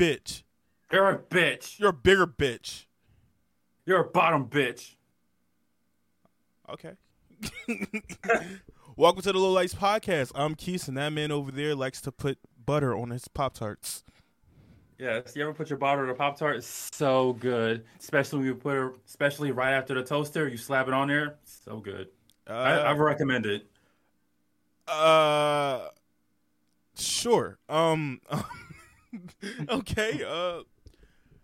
bitch. You're a bitch. You're a bigger bitch. You're a bottom bitch. Okay. Welcome to the Lowlights Podcast. I'm Keith, and that man over there likes to put butter on his Pop Tarts. Yes, you ever put your butter on a Pop Tart? It's so good. Especially when you put it, especially right after the toaster, you slap it on there. So good. Uh, I, I recommend it. Uh, sure. Um, okay. Uh,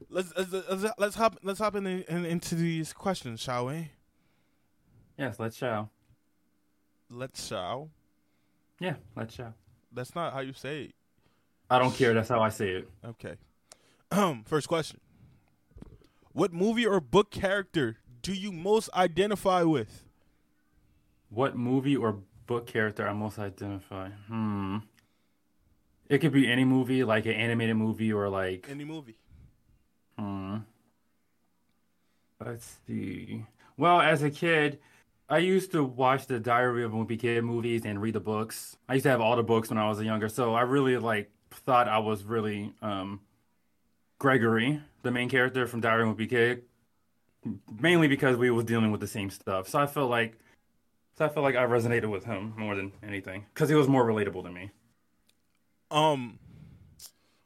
let's let's let's, hop let's hop in, in, into these questions, shall we? Yes, let's show. Let's shall. Yeah, let's show. That's not how you say it. I don't care. That's how I say it. Okay. Um, first question. What movie or book character do you most identify with? What movie or book character I most identify? Hmm. It could be any movie, like an animated movie, or like Any movie. Hmm. Let's see. Well, as a kid, I used to watch the Diary of a Wimpy Kid movies and read the books. I used to have all the books when I was younger, so I really like thought I was really um, Gregory, the main character from Diary of a Wimpy Kid, mainly because we was dealing with the same stuff. So I felt like, so I felt like I resonated with him more than anything because he was more relatable to me. Um,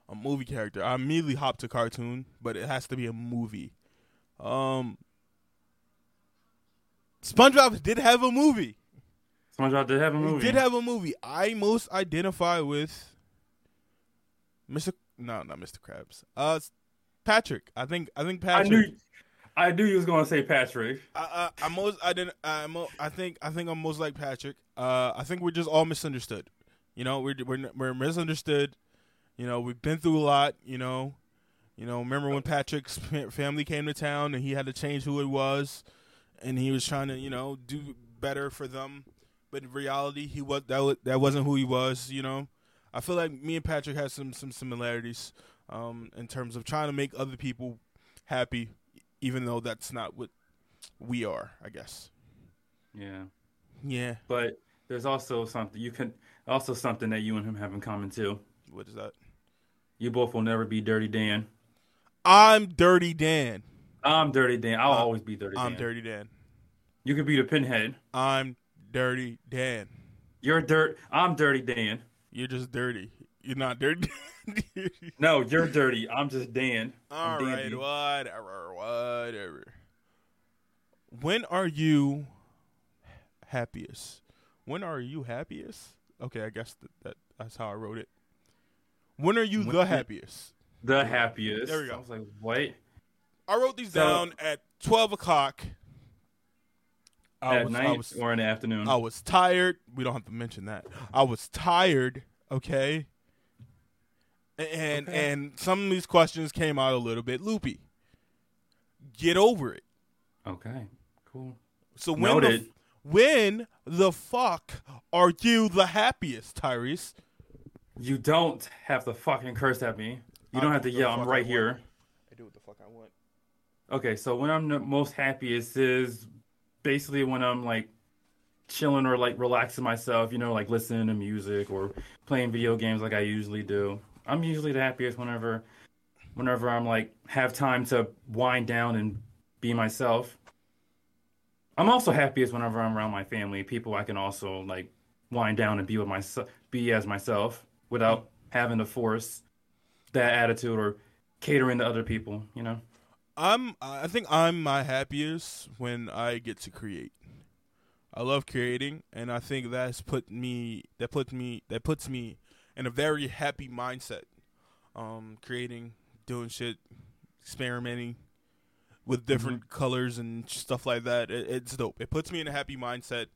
a movie character. I immediately hopped to cartoon, but it has to be a movie. Um, SpongeBob did have a movie. SpongeBob did have a He movie. did have a movie. I most identify with Mr. No, not Mr. Krabs. Uh, Patrick. I think. I think Patrick. I knew, I knew you was gonna say Patrick. I, I, I most I didn't I, mo- I think I think I'm most like Patrick. Uh, I think we're just all misunderstood. You know, we're we're we're misunderstood. You know, we've been through a lot. You know, you know. Remember when Patrick's family came to town and he had to change who he was, and he was trying to you know do better for them, but in reality he was that was, that wasn't who he was. You know, I feel like me and Patrick had some some similarities um, in terms of trying to make other people happy, even though that's not what we are, I guess. Yeah. Yeah. But there's also something you can also something that you and him have in common too. What is that? You both will never be Dirty Dan. I'm Dirty Dan. I'm Dirty Dan. I'll I'm- always be Dirty I'm Dan. Dirty Dan. You could be the pinhead. I'm Dirty Dan. You're dirt. I'm Dirty Dan. You're just dirty. You're not dirty. No, you're dirty. I'm just Dan. All I'm right, whatever, whatever. When are you happiest? When are you happiest? Okay, I guess that, that that's how I wrote it. When are you When- the happiest? The happiest. There we go. I was like, what? I wrote these So- down at twelve o'clock. I At was, night I was, or in the afternoon? I was tired. We don't have to mention that. I was tired. Okay. And Okay. and some of these questions came out a little bit loopy. Get over it. Okay. Cool. So when the, Noted. When the fuck are you the happiest, Tyrese? You don't have to fucking curse at me. You I don't have to yell. I'm I right want. here. I do what the fuck I want. Okay, so when I'm the most happiest is basically when I'm like chilling or like relaxing myself, you know, like listening to music or playing video games like I usually do. I'm usually the happiest whenever whenever I'm like have time to wind down and be myself. I'm also happiest whenever I'm around my family, people I can also like wind down and be with myself, be as myself without having to force that attitude or catering to other people, you know. I'm I think I'm my happiest when I get to create. I love creating and I think that's put me that puts me that puts me in a very happy mindset. Um creating, doing shit, experimenting with different colors and stuff like that. It, it's dope. It puts me in a happy mindset,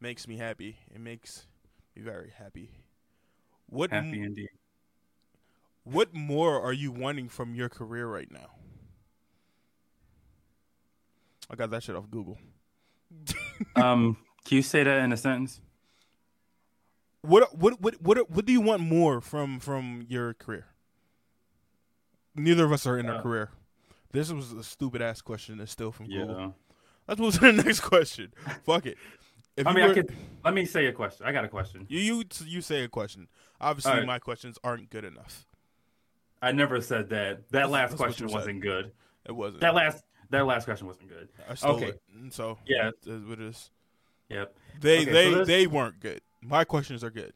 makes me happy. It makes me very happy. What m- Happy indeed. what more are you wanting from your career right now? I got that shit off Google. Um, can you say that in a sentence? What what what what what do you want more from from your career? Neither of us are in our Uh, career. This was a stupid ass question. That's still from Google. Yeah. Let's move to the next question. Fuck it. If I mean, I could. Let me say a question. I got a question. you you you say a question. Obviously, right. my questions aren't good enough. I never said that. That That's- last that's question wasn't good. It wasn't. That last that last question wasn't good. I stole okay. it. So Yeah. it what it is. Yep. They Okay, so they this- they weren't good. My questions are good.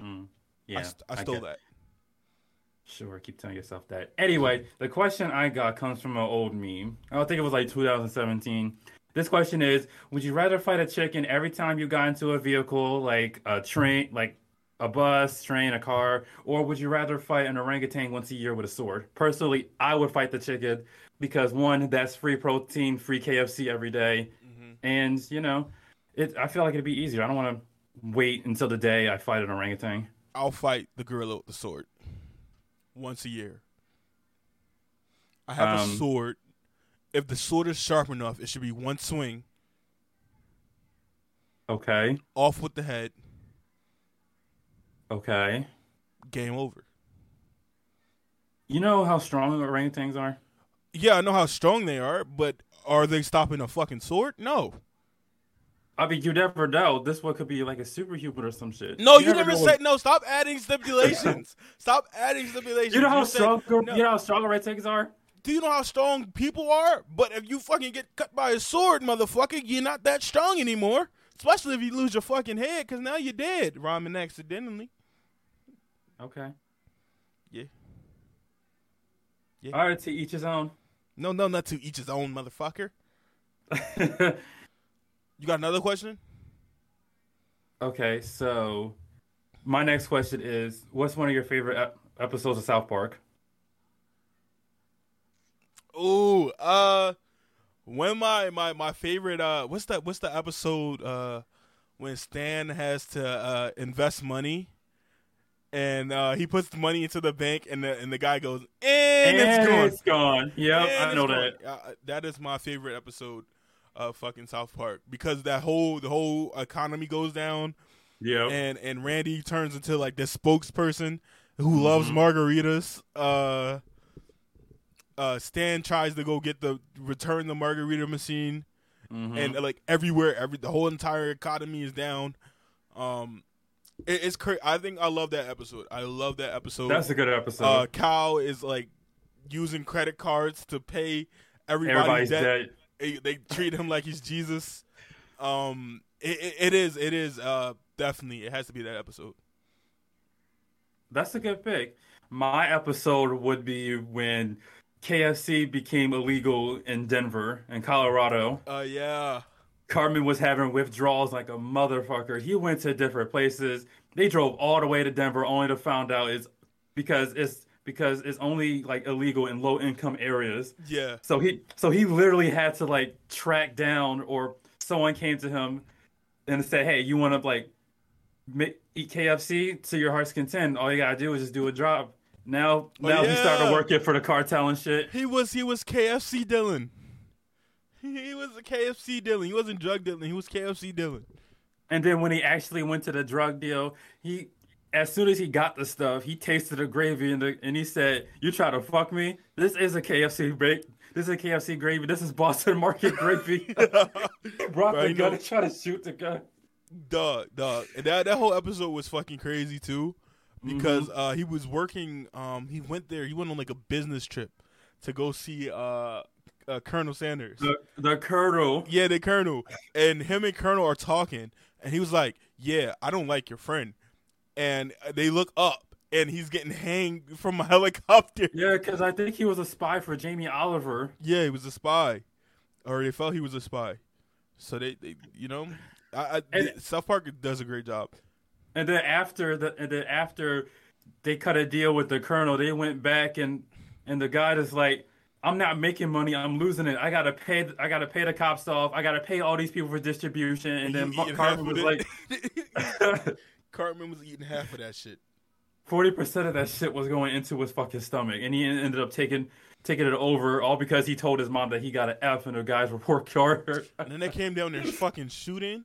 Mm, I yeah. st- I, stole get- that. Sure, keep telling yourself that. Anyway, the question I got comes from an old meme. I don't think it was like 2017. This question is: Would you rather fight a chicken every time you got into a vehicle, like a train, like a bus, train, a car, or would you rather fight an orangutan once a year with a sword? Personally, I would fight the chicken because one, that's free protein, free KFC every day, Mhm. and you know, it. I feel like it'd be easier. I don't want to wait until the day I fight an orangutan. I'll fight the gorilla with the sword once a year. I have a Um, sword. If the sword is sharp enough, it should be one swing Okay. off with the head. Okay. Game over. You know how strong orangutans are? Yeah, I know how strong they are, but are they stopping a fucking sword? No. I mean, you never know. This one could be like a superhuman or some shit. No, you, never, know said no. Stop adding stipulations. stop adding stipulations. You know how said- strong no. you know how strong red orangutans are? Do you know how strong people are? But if you fucking get cut by a sword, motherfucker, you're not that strong anymore. Especially if you lose your fucking head, because now you're dead. Rhyming accidentally. Okay. Yeah. Yeah. All right, to each his own. No, no, not to each his own, motherfucker. You got another question? okay, so my next question is: What's one of your favorite ep- episodes of South Park? Ooh, uh, when my my my favorite uh, what's that? What's the episode uh, when Stan has to uh invest money, and uh he puts the money into the bank, and the and the guy goes, and, it's gone. It's gone. Yep, And I know that. Uh, that is my favorite episode of fucking South Park because that whole the whole economy goes down, Yeah. and and Randy turns into like this spokesperson who loves Mhm. margaritas. Uh, uh, Stan tries to go get the return the margarita machine, Mhm. and like everywhere, every the whole entire economy is down. Um, it, it's crazy. I think I love that episode. I love that episode. that's a good episode. uh, Kyle is like using credit cards to pay everybody's Everybody's debt. dead. They, treat him like he's Jesus. Um, it, it, it is. It is. Uh, definitely. It has to be that episode. That's a good pick. My episode would be when KFC became illegal in Denver and Colorado. Uh, yeah. Cartman was having withdrawals like a motherfucker. He went to different places. They drove all the way to Denver only to find out it's because it's because it's only like illegal in low income areas. Yeah. So he so he literally had to like track down or someone came to him and said, "Hey, you want to like ma- eat KFC to your heart's content? All you gotta do is just do a job." Now, Oh, now he started yeah. working for the cartel and shit. He was. He was KFC Dylan. He, he was a KFC Dylan. He wasn't drug dealing. He was KFC Dylan. And then when he actually went to the drug deal, he as soon as he got the stuff, he tasted the gravy and the, and he said, "You try to fuck me? This is a KFC break. This is a KFC gravy. This is Boston Market gravy." he brought Bro, the gun know- and tried to shoot the gun. dog, dog. And that that whole episode was fucking crazy too, because uh, he was working. Um, he went there. He went on like a business trip to go see uh, uh Colonel Sanders. The the colonel. Yeah, the Colonel, and him and Colonel are talking, and he was like, "Yeah, I don't like your friend," and they look up, and he's getting hanged from a helicopter. Yeah, because I think he was a spy for Jamie Oliver. Yeah, he was a spy, or they felt he was a spy. So they, they you know, I, I And- South Park does a great job. And then after the and then after they cut a deal with the colonel, they went back and and the guy is like, I'm not making money, I'm losing it. I gotta pay I gotta pay the cops off, I gotta pay all these people for distribution. And then He eating Cartman half was like. Cartman was eating half of that shit. forty percent of that shit was going into his fucking stomach. And he ended up taking taking it over all because he told his mom that he got an F in the guy's report card. And then they came down there fucking shooting.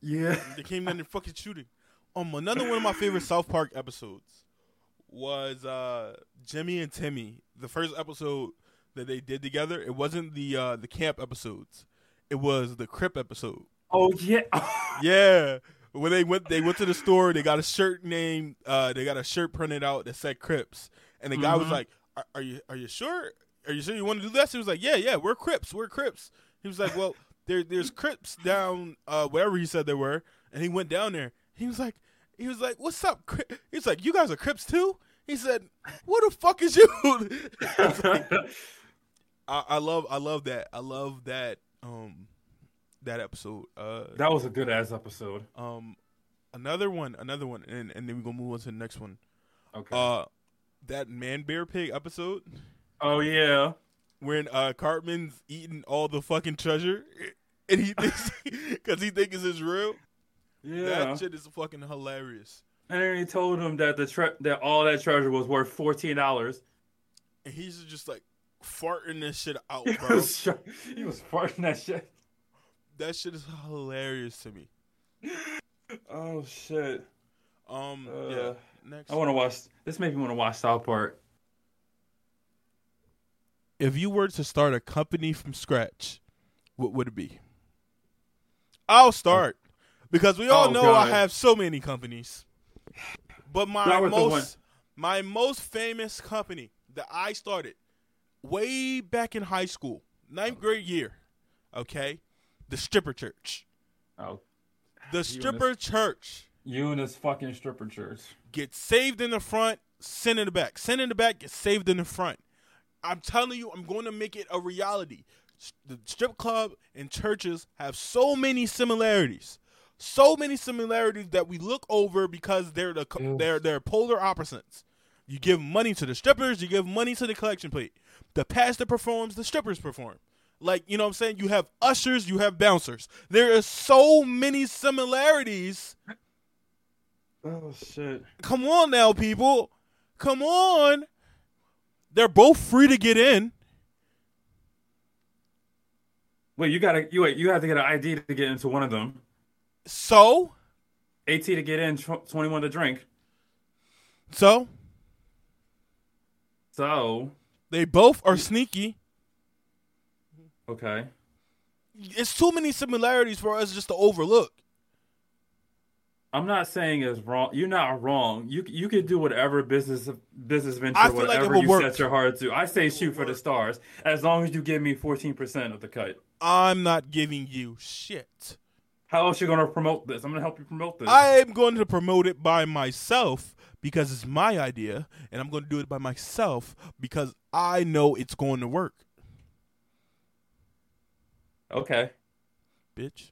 yeah. They came down there fucking shooting. Um, another one of my favorite South Park episodes was uh Jimmy and Timmy. The first episode that they did together. It wasn't the uh the camp episodes. It was the Crip episode. Oh yeah. Yeah. When they went they went to the store, they got a shirt named uh they got a shirt printed out that said Crips. And the guy was Mhm. like, are, "Are you are you sure? Are you sure you want to do this?" He was like, "Yeah, yeah, we're Crips, we're Crips." He was like, "Well, there there's Crips down uh, wherever he said there were," and he went down there. He was like, he was like, "What's up?" Cri-" He was like, "You guys are Crips too?" He said, "What the fuck is you?" It's like, I, I love I love that I love that um that episode. Uh, that was a good ass episode. um, another one, another one, and and then we gonna move on to the next one. Okay. Uh, that man bear pig episode oh yeah. when uh Cartman's eating all the fucking treasure, and he thinks because he thinks it's real. Yeah. That shit is fucking hilarious. and he told him that the tre- that all that treasure was worth fourteen dollars. And he's just like farting this shit out, bro. he was farting that shit. That shit is hilarious to me. Oh shit. Um, Uh, yeah. Next, I want to watch. This made me want to watch South Park. if you were to start a company from scratch, what would it be? I'll start because we all Oh, know I have so many companies. But my Start with the one- most my most famous company that I started way back in high school, ninth grade year, okay, the stripper church. Oh, The stripper church you and this fucking stripper church. Get saved in the front, sin in the back. Sin in the back get saved in the front. I'm telling you, I'm going to make it a reality. The strip club and churches have so many similarities, so many similarities that we look over because they're the they're they're polar opposites. You give money to the strippers, you give money to the collection plate. The pastor performs, the strippers perform. Like you know what I'm saying? You have ushers, you have bouncers. There is so many similarities Oh shit. Come on now, people. Come on. They're both free to get in. Wait, you gotta you wait. You have to get an ID to get into one of them. So, 18 to get in, 21 to drink. so So they both are sneaky. Okay. It's too many similarities for us just to overlook. I'm not saying it's wrong. You're not wrong. You you could do whatever business business venture, I feel like whatever would you work. set your heart to. I say shoot for the stars, as long as you give me 14% of the cut. I'm not giving you shit. How else you gonna promote this? I'm gonna help you promote this. I am going to promote it by myself because it's my idea, and I'm going to do it by myself because I know it's going to work, okay, bitch.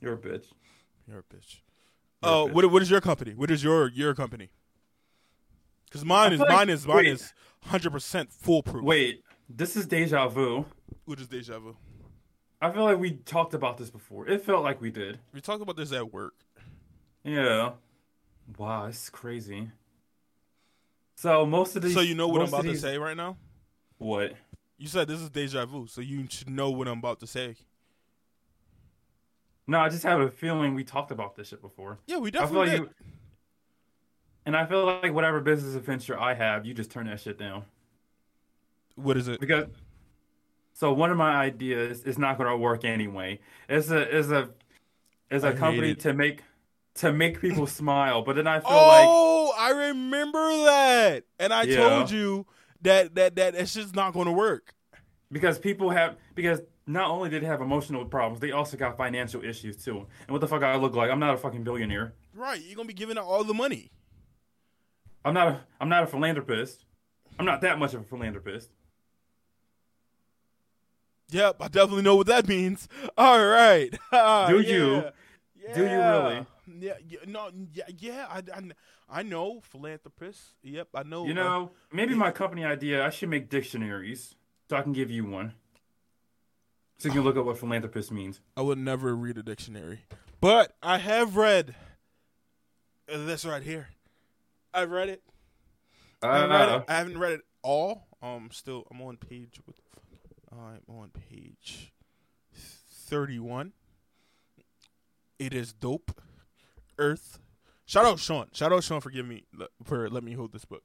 you're a bitch. You're a bitch. Oh, bitch. what what is your company? What is your your company? Because mine I is mine is mine is hundred percent foolproof. Wait, this is deja vu. What is deja vu? I feel like we talked about this before. It felt like we did. We talked about this at work. Yeah. Wow, it's crazy. So most of these. so you know what I'm about to say right now. What? You said this is deja vu, so you should know what I'm about to say. No, I just have a feeling we talked about this shit before. Yeah, we I feel definitely like did. you. And I feel like whatever business adventure I have, you just turn that shit down What is it? because. So one of my ideas is not going to work anyway. It's a is a is I a hate company to make to make people smile, but then I feel like Oh, I remember that, and I Yeah. told you that that that it's just not going to work. because people have because not only did they have emotional problems, they also got financial issues too. And what the fuck I look like? I'm not a fucking billionaire. Right? You're gonna be giving out all the money. I'm not a I'm not a philanthropist. I'm not that much of a philanthropist. Yep, I definitely know what that means. All right. Do Yeah. you? Do you really? Yeah, yeah, no, yeah, yeah. I, I, I know philanthropists. Yep, I know. You uh, know, maybe my company idea, I should make dictionaries so I can give you one. So you can look up what philanthropist means. I would never read a dictionary, but I have read uh, this right here. I've read it. I've read Uh, it. I haven't read it all. Um, still, I'm on page. What the fuck? I'm on page thirty-one. It is dope. Earth. Shout out Sean. Shout out Sean for giving me for letting me hold this book.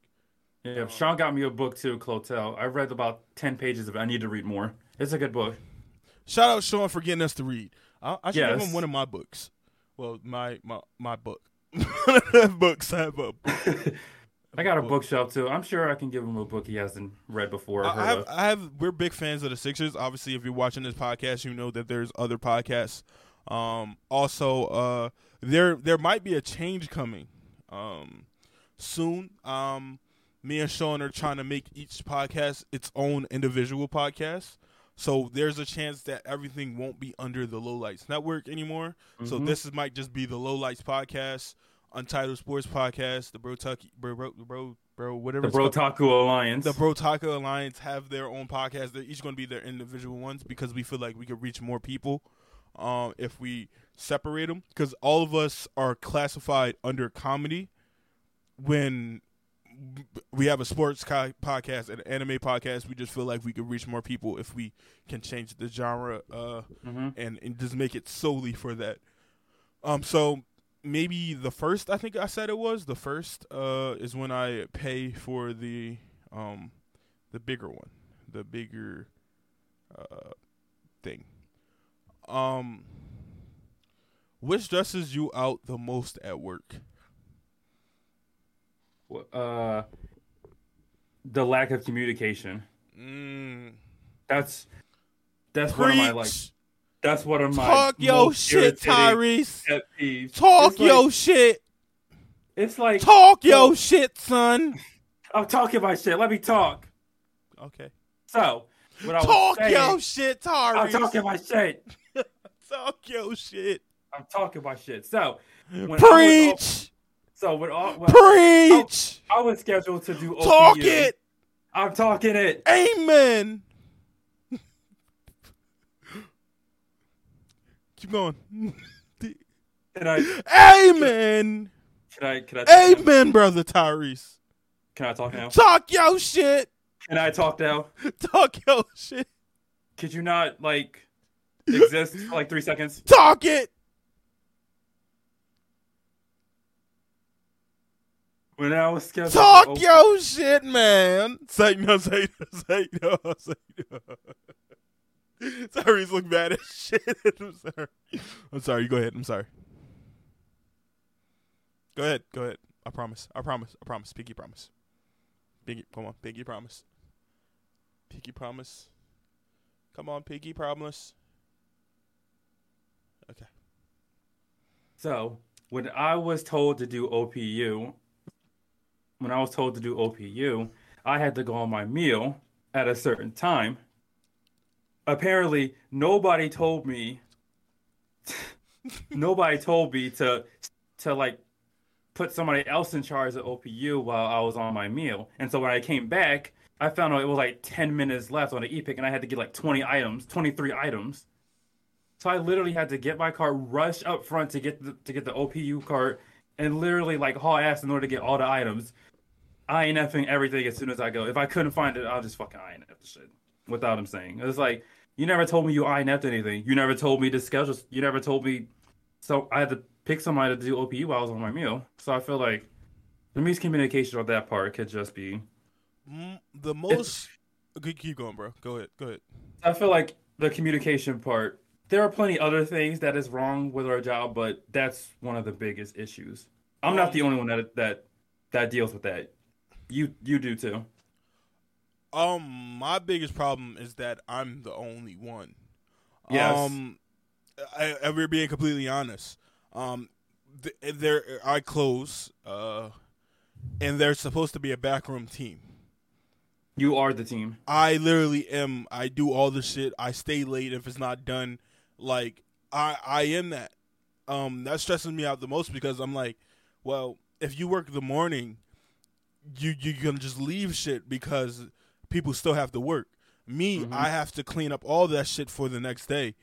yeah, Sean got me a book too, Clotel. I read about 10 pages of it. I need to read more. It's a good book. Shout out Sean for getting us to read. I, I should give him one of my books. Well, my my my book. books I have a book. I got a bookshelf too. I'm sure I can give him a book he hasn't read before. or I have, of. I have. We're big fans of the Sixers. Obviously, if you're watching this podcast, you know that there's other podcasts. Um, also, uh, there there might be a change coming um, soon. Um, me and Sean are trying to make each podcast its own individual podcast. So there's a chance that everything won't be under the Lowlights Network anymore. So Mhm. this is, might just be the Lowlights podcast, Untitled Sports podcast, the Bro Tucky, Bro Bro Bro, bro whatever the called. Brotaku Alliance. The Brotaku Alliance have their own podcast. They're each going to be their individual ones because we feel like we could reach more people um, if we separate them. Because all of us are classified under comedy when we have a sports co- podcast and an anime podcast. We just feel like we could reach more people if we can change the genre uh, hmm and, and just make it solely for that. Um, so maybe the first I think I said it was the first uh is when I pay for the um the bigger one, the bigger uh thing. Um, which stresses you out the most at work? Uh, the lack of communication. Mm, That's that's one of my like. preach. That's one of my Talk your shit, Tyrese. Talk It's like- your shit. It's like Talk your so- shit, son. I'm talking my shit. Let me talk. Okay. So, what I Talk saying, your shit, Tyrese. I'm talking my shit. Talk your shit. I'm talking my shit. So, when I was, Preach. so when, all, when Preach. I was scheduled to do OPU, Talk it. I'm talking it. Amen. Keep going. Can I? Amen. Can I? Can I? Talk now? Amen, brother Tyrese. Can I talk now? Talk your shit. Can I talk now? Talk your shit. Could you not like exist for like three seconds? Talk it. When I was scheduled. Talk to your shit, man. Say no, say no, say no, say no. Tyrese look bad as shit. I'm sorry. I'm sorry. You go ahead. I'm sorry. Go ahead. Go ahead. I promise. I promise. I promise. Pinky promise. Pinky, come on. Pinky promise. Pinky promise. Come on, Pinky promise. Okay. So when I was told to do OPU, when I was told to do OPU, I had to go on my meal at a certain time. Apparently, nobody told me. nobody told me to to like put somebody else in charge of OPU while I was on my meal. And so when I came back, I found out it was like 10 minutes left on the epic and I had to get like 20 items, 23 items. So I literally had to get my cart, rush up front to get the, to get the OPU cart, and literally like haul ass in order to get all the items. INFing everything as soon as I go. If I couldn't find it, I'll just fucking INF the shit without him saying. It's like you never told me you INF'd anything. You never told me to schedule. You never told me. So I had to pick somebody to do OPU while I was on my meal. So I feel like the miscommunication on that part could just be. Mm, the most. Keep going, bro. Go ahead. Go ahead. I feel like the communication part. There are plenty other things that is wrong with our job, but that's one of the biggest issues. I'm not the only one that that that deals with that. You you do too. Um, my biggest problem is that I'm the only one. Yes. Um, I, I, we're being completely honest. Um, th- there I close. Uh, and there's supposed to be a backroom team. You are the team. I literally am. I do all the shit. I stay late if it's not done. Like I, I am that. Um, that stresses me out the most because I'm like, well, if you work the morning, you you can just leave shit because people still have to work. Me, Mhm. I have to clean up all that shit for the next day.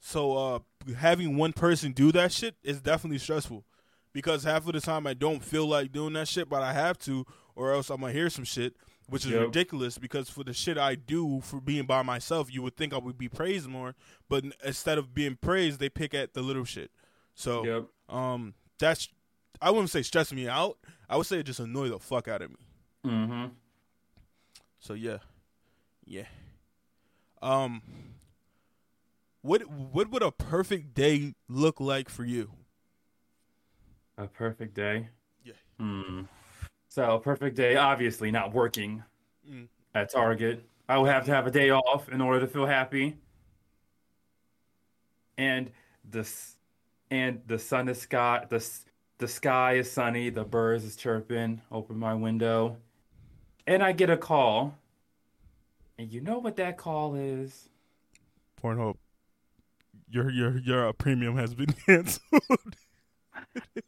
So uh, having one person do that shit is definitely stressful because half of the time I don't feel like doing that shit, but I have to, or else I'm gonna hear some shit, which is Yep. ridiculous. Because for the shit I do for being by myself, you would think I would be praised more, but instead of being praised, they pick at the little shit. So Yep. um, that's I wouldn't say stress me out. I would say it just annoy the fuck out of me. Mm-hmm. So yeah, yeah. Um, what what would a perfect day look like for you? A perfect day. Yeah. Hmm. So perfect day, obviously not working Mm. at Target. I would have to have a day off in order to feel happy. And the and the sun is sky the the sky is sunny, the birds is chirping. Open my window, and I get a call. And you know what that call is? Pornhub. Your your your uh, premium has been canceled.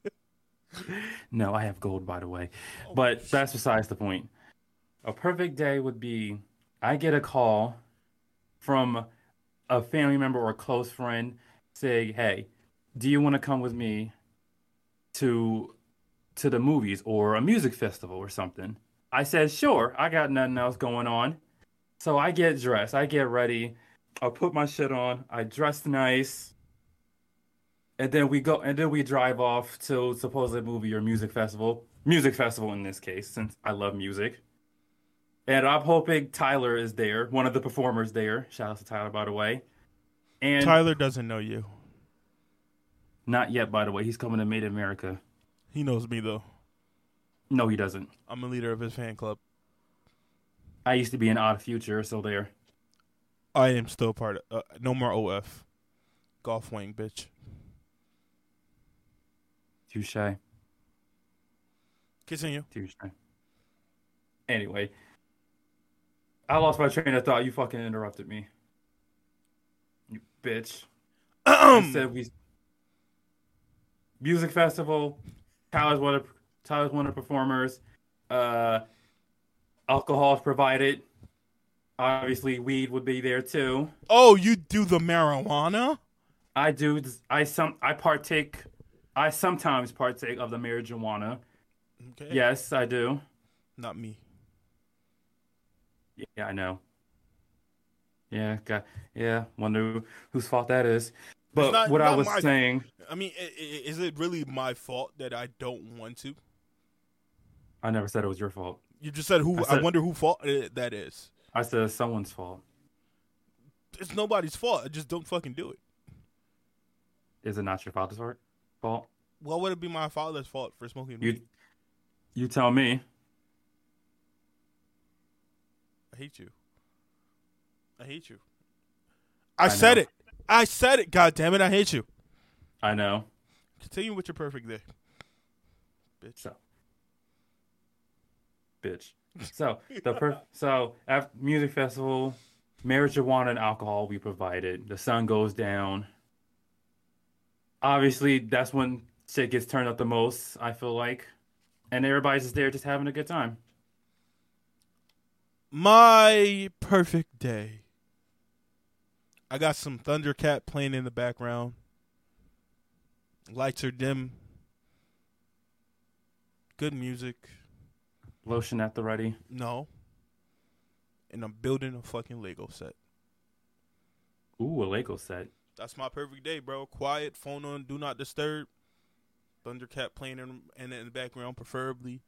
No, I have gold, by the way. But that's besides the point. A perfect day would be I get a call from a family member or a close friend saying, "Hey, do you want to come with me to to the movies or a music festival or something?" I said, "Sure. I got nothing else going on." So I get dressed, I get ready, I put my shit on, I dress nice, and then we go and then we drive off to supposedly movie or music festival music festival in this case since i love music and i'm hoping tyler is there one of the performers there shout out to tyler by the way and Tyler doesn't know you. Not yet by the way he's coming to made in america He knows me though. no he doesn't I'm a leader of his fan club. i used to be an odd future so there I am still part of. Uh, no more OF. Golf Wang, bitch. touche Continue. shy. anyway i lost my train of thought you fucking interrupted me you bitch I said we music festival. Tyler's one of Tyler's one of the performers. Uh, alcohol is provided. Obviously, weed would be there too. oh, you do the marijuana? I do. I some. I partake. I sometimes partake of the marijuana. Okay. Yes, I do. Not me. Yeah, I know. Yeah, got. Yeah, wonder whose fault that is. But not- what I was my- saying, I mean, i- i- is it really my fault that I don't want to? I never said it was your fault. You just said who. I I, wonder who fault that is. I said it's someone's fault. It's nobody's fault. I just don't fucking do it. Is it not your father's fault? Fault? Why would it be my father's fault for smoking You, weed? you tell me. I hate you. I hate you. I, said know. it. I said it. God damn it! I hate you. I know. Continue with your perfect day, bitch. So, bitch. So the per- so after music festival, marijuana and alcohol we provided. The sun goes down. Obviously, that's when shit gets turned up the most. I feel like, and everybody's just there, just having a good time. My perfect day. I got some Thundercat playing in the background. Lights are dim. Good music. Lotion at the ready. No. And I'm building a fucking Lego set. Ooh, a Lego set. That's my perfect day, bro. Quiet, phone on, do not disturb. Thundercat playing in, in, in the background, preferably.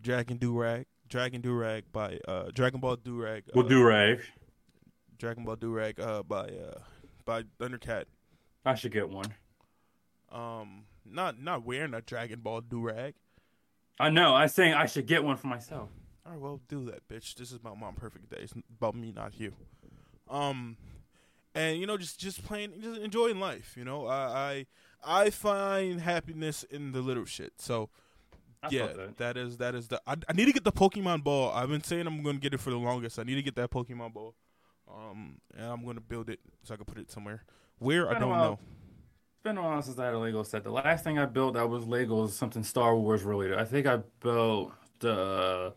Dragon Durag. Dragon Durag by uh Dragon Ball Durag. Well, uh, do rag. Dragon Ball Durag uh by uh by Thundercat. I should get one. Um not not wearing a Dragon Ball Durag. I know. I'm saying I should get one for myself. All right, well, do that, bitch. This is about my perfect day. It's about me, not you. Um, and you know, just just playing, just enjoying life. You know, I I, I find happiness in the little shit. So I yeah, that. that is that is the. I, I need to get the Pokemon ball. I've been saying I'm going to get it for the longest. I need to get that Pokemon ball. Um, and I'm to build it so I can put it somewhere. Where I don't know. It's been a while since I had a Lego set. The last thing I built that was Lego was something Star Wars related. I think I built the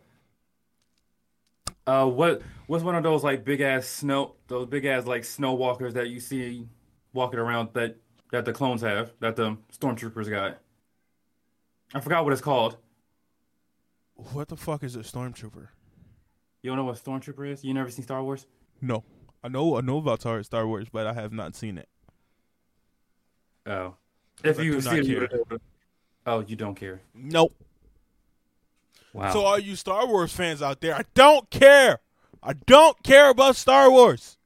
uh what what's one of those like big ass snow those big ass like snow walkers that you see walking around that that the clones have that the stormtroopers got. I forgot what it's called. What the fuck is a stormtrooper? You don't know what stormtrooper is? You never seen Star Wars? No, I know I know about Star Star Wars, but I have not seen it. Oh, if you see it, you care. would- oh, you don't care. Nope. Wow. So all you Star Wars fans out there, I don't care. I don't care about Star Wars.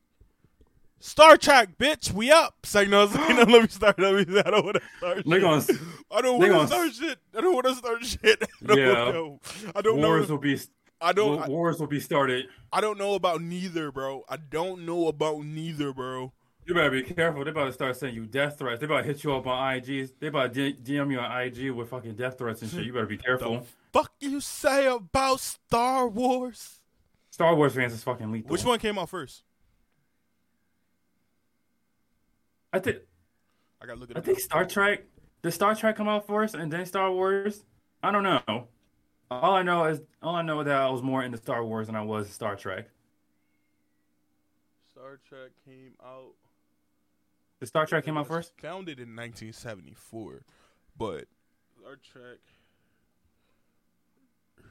Star Trek, bitch, we up. It's like, no, it's like, no, let me start. Let me, I don't want to start shit. Gonna, I don't want to start shit. I don't want to start shit. I don't Yeah. know. I don't wars know. will be I don't. Wars will be started. I don't know about neither, bro. I don't know about neither, bro. You better be careful. They about to start sending you death threats. They about to hit you up on IG. They about to DM you on IG with fucking death threats and shit. You better be careful. Fuck you say about Star Wars? Star Wars fans is fucking lethal. Which one came out first? I think I gotta look at I think Star Trek. Did Star Trek come out first and then Star Wars? I don't know. All I know is all I know that I was more into Star Wars than I was Star Trek. Star Trek came out. The Star Trek came out first? Founded in 1974, but Star Trek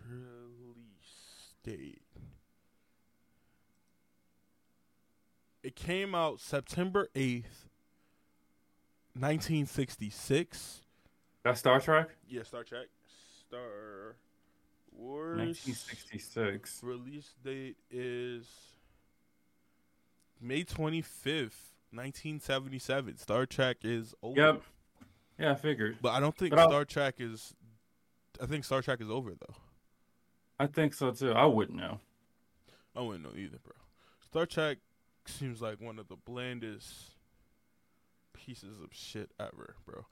release date. It came out September 8th, 1966. That's Star Trek. Yeah, Star Trek. Star Wars. 1966. Release date is May 25th, 1977. Star Trek is over. Yep. Yeah, I figured. But I don't think But I'll- Star Trek is. I think Star Trek is over though. I think so too. I wouldn't know. I wouldn't know either, bro. Star Trek seems like one of the blandest pieces of shit ever, bro.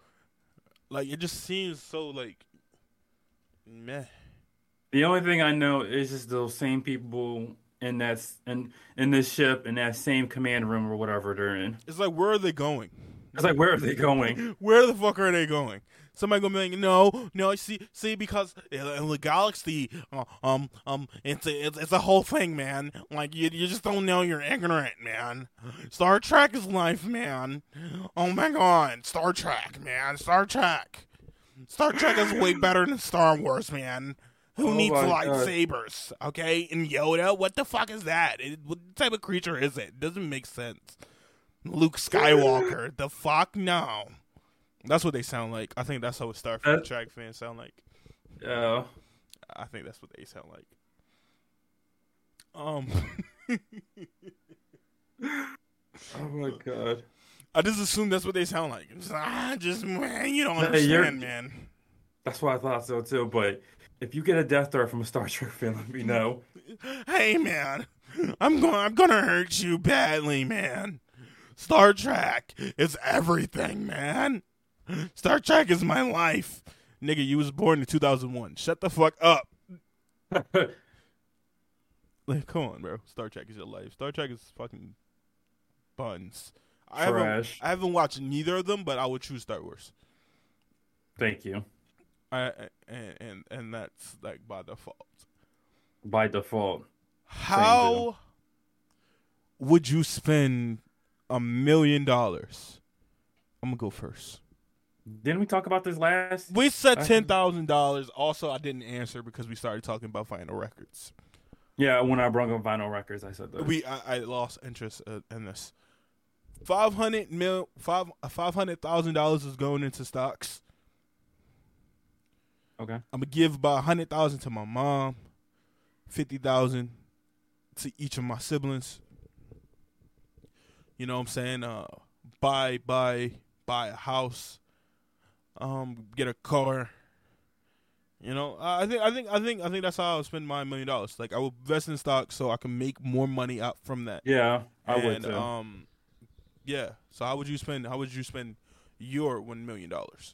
Like it just seems so like meh. The only thing I know is just those same people in that in in this ship in that same command room or whatever they're in. It's like where are they going? It's like where are they going? Where the fuck are they going? Somebody gonna be like, no, no, see, see, because in the galaxy, uh, um, um, it's a, it's, it's a whole thing, man. Like you, you just don't know, you're ignorant, man. Star Trek is life, man. Oh my god, Star Trek, man, Star Trek. Star Trek is way better than Star Wars, man. Who Oh needs my God. lightsabers? Okay, and Yoda, what the fuck is that? It, what type of creature is it? Doesn't make sense. Luke Skywalker, the fuck no. That's what they sound like. I think that's how Star That- Trek fans sound like. Uh, I think that's what they sound like. Um, oh my god. I just assume that's what they sound like. Just, ah, just man, you don't Hey, understand, man. That's what I thought so too. But if you get a death threat from a Star Trek fan, let me know. Hey, man, I'm going. I'm gonna hurt you badly, man. Star Trek is everything, man. Star Trek is my life, nigga. You was born in 2001. Shut the fuck up. Like, come on, bro. Star Trek is your life. Star Trek is fucking buns. I haven't, Trash. I haven't watched neither of them, but I would choose Star Wars. Thank you. I, and, and and that's like by default. By default. How would you spend a million dollars? I'm gonna go first. Didn't we talk about this last? We said ten thousand dollars. Also, I didn't answer because we started talking about final records. Yeah, when I brought up vinyl records, I said that. We I, I lost interest uh, in this. Five hundred mil five five hundred thousand dollars is going into stocks. Okay. I'm gonna give about a hundred thousand to my mom, fifty thousand to each of my siblings. You know what I'm saying? Uh, buy buy buy a house, um, get a car. You know, I I think I think I think I think that's how I would spend my million dollars. Like I would invest in stock so I can make more money out from that. Yeah, I would too. Um, yeah. So how would you spend? How would you spend your one million dollars?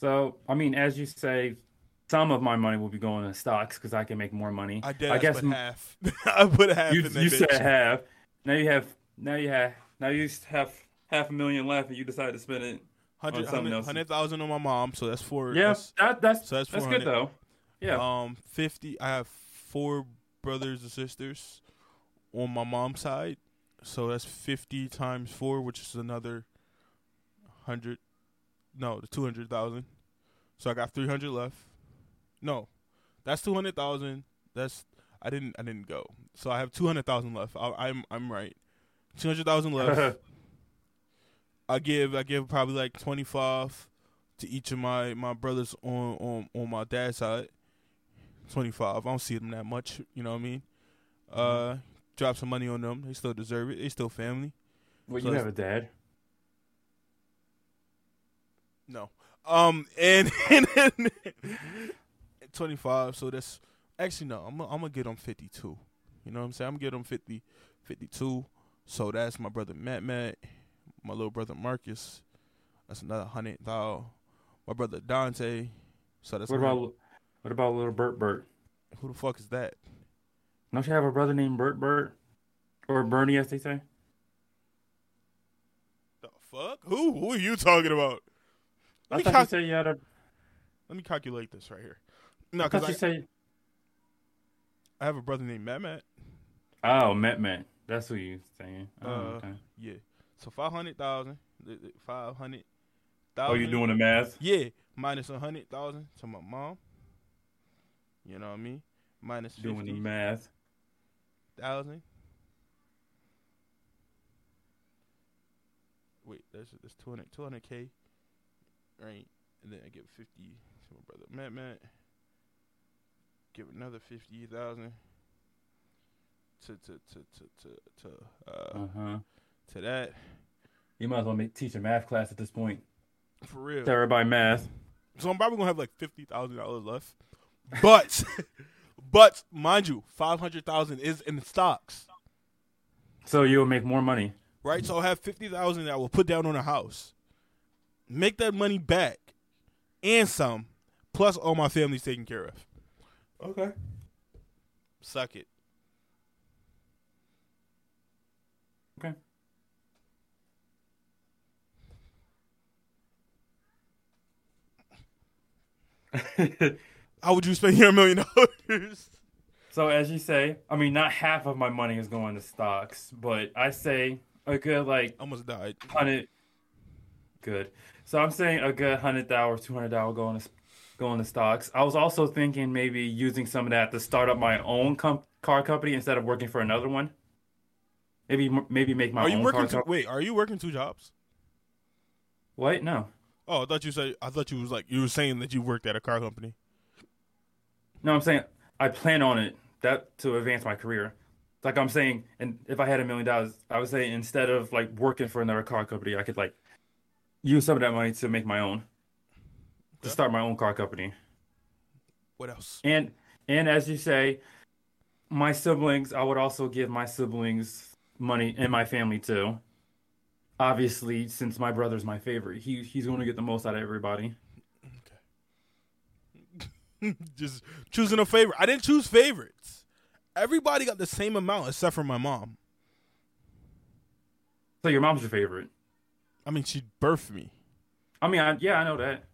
So, I mean, as you say, some of my money will be going to stocks because I can make more money. I did. I guess m- half. I put half you in that you bitch. said half. Now you have now you have now you have half a million left, and you decide to spend it. Hundred- on something else. hundred thousand on my mom, so that's four. Yeah, that's- that that's so that's that's good though. Yeah, Um, fifty. I have four brothers and sisters on my mom's side, so that's fifty times four, which is another hundred. No, the two hundred thousand. So I got three hundred left. No, that's two hundred thousand. That's I didn't I didn't go. So I have two hundred thousand left. I, I'm I'm right. Two hundred thousand left. I give I give probably like twenty five to each of my, my brothers on, on on my dad's side. Twenty five. I don't see them that much. You know what I mean? Uh, drop some money on them. They still deserve it. They still family. Well, So you have a dad. No. Um and and, and 25, so that's actually no, I'm gonna I'm gonna get him 52. You know what I'm saying? I'm gonna get him 50 52. So that's my brother Matt Matt, my little brother Marcus. That's another 100,000. My brother Dante. So that's What a hundred- about what about little Bert Bert? who the fuck is that? Don't you have a brother named Bert Bert? Or Bernie, as they say? The fuck? Who? Who are you talking about? Let I me, thought cal- you said you had a. let me calculate this right here. No, because you I, said. I have a brother named Matt Matt. Oh, Met Met. That's who you're saying. Oh, Uh, okay. Yeah. So 500,000. 500,000. oh, you doing the math? Yeah, minus a hundred thousand to my mom. You know what I mean? Minus Doing the fifty math. thousand. Wait, that's that's 200 200 k, right? And then I give fifty to my brother Matt Matt. Give another fifty thousand to to to to to to uh Uh huh. to that You might as well make, teach a math class at this point. for real. Tell everybody math. So I'm probably gonna have like fifty thousand dollars left, but but mind you, five hundred thousand is in stocks, So you'll make more money. right? So I have fifty thousand that I will put down on a house, make that money back, and some, plus all my family's taken care of. Okay. Suck it. Okay. How would you spend your million dollars? so as you say, I mean, not half of my money is going to stocks, but I say a good like Almost died. hundred. Good. So I'm saying a good hundred or two hundred thousand going to going to stocks. I was also thinking maybe using some of that to start up my own com- car company instead of working for another one. Maybe maybe make my Are you own working? car Two, company. wait, are you working two jobs? What? No. Oh, I thought you said. I thought you was like you were saying that you worked at a car company. No, I'm saying I plan on it that to advance my career. Like I'm saying, and if I had a million dollars, I would say instead of like working for another car company, I could like use some of that money to make my own, to Okay. start my own car company. What else? And and as you say, my siblings, I would also give my siblings money and my family too. Obviously, since my brother's my favorite, he he's going to get the most out of everybody. Just choosing a favorite. I didn't choose favorites. Everybody got the same amount except for my mom. So your mom's your favorite. I mean, she birthed me. I mean, I, yeah, I know that.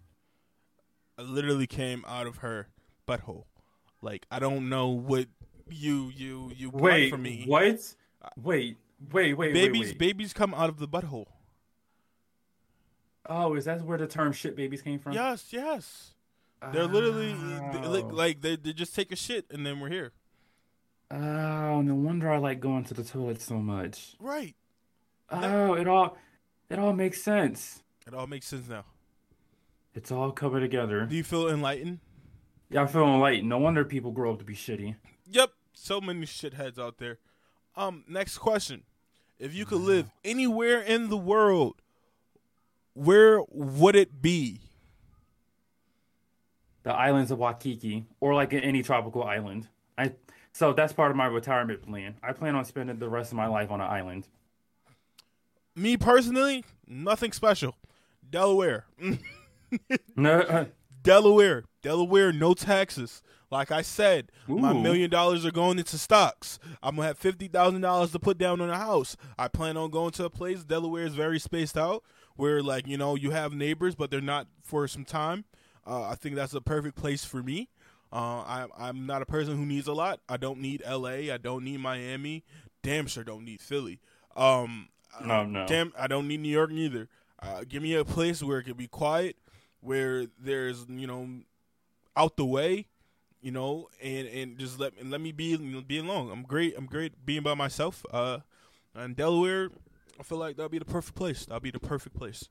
I literally came out of her butthole. Like I don't know what you you you Wait, for me. what? Wait, wait, wait, Babies wait, wait. babies come out of the butthole. Oh, is that where the term "shit babies" came from? Yes, yes. They're literally they- Oh. like, like they they just take a shit and then we're here. Oh, no wonder I like going to the toilet so much. Right. Oh, it all, it all makes sense. It all makes sense now. It's all coming together. Do you feel enlightened? Yeah, I feel enlightened. No wonder people grow up to be shitty. Yep. So many shitheads out there. Um, next question. If you could live anywhere in the world, where would it be? The islands of Waikiki, or like any tropical island. I so that's part of my retirement plan. I plan on spending the rest of my life on an island. Me personally, nothing special. Delaware. No, Delaware. Delaware, no taxes. Like I said, my million dollars are going into stocks. I'm gonna have fifty thousand dollars to put down on a house. I plan on going to a place. Delaware is very spaced out, where like you know you have neighbors, but they're not for some time. Uh, I think that's a perfect place for me. Uh, I, I'm not a person who needs a lot. I don't need L.A. I don't need Miami. Damn sure don't need Philly. Um, No, no. Damn, I don't need New York neither. Uh, give me a place where it can be quiet, where there's you know, out the way, you know, and and just let let me be be alone. I'm great. I'm great being by myself. Uh, and Delaware, I feel like that'll be the perfect place. That'll be the perfect place.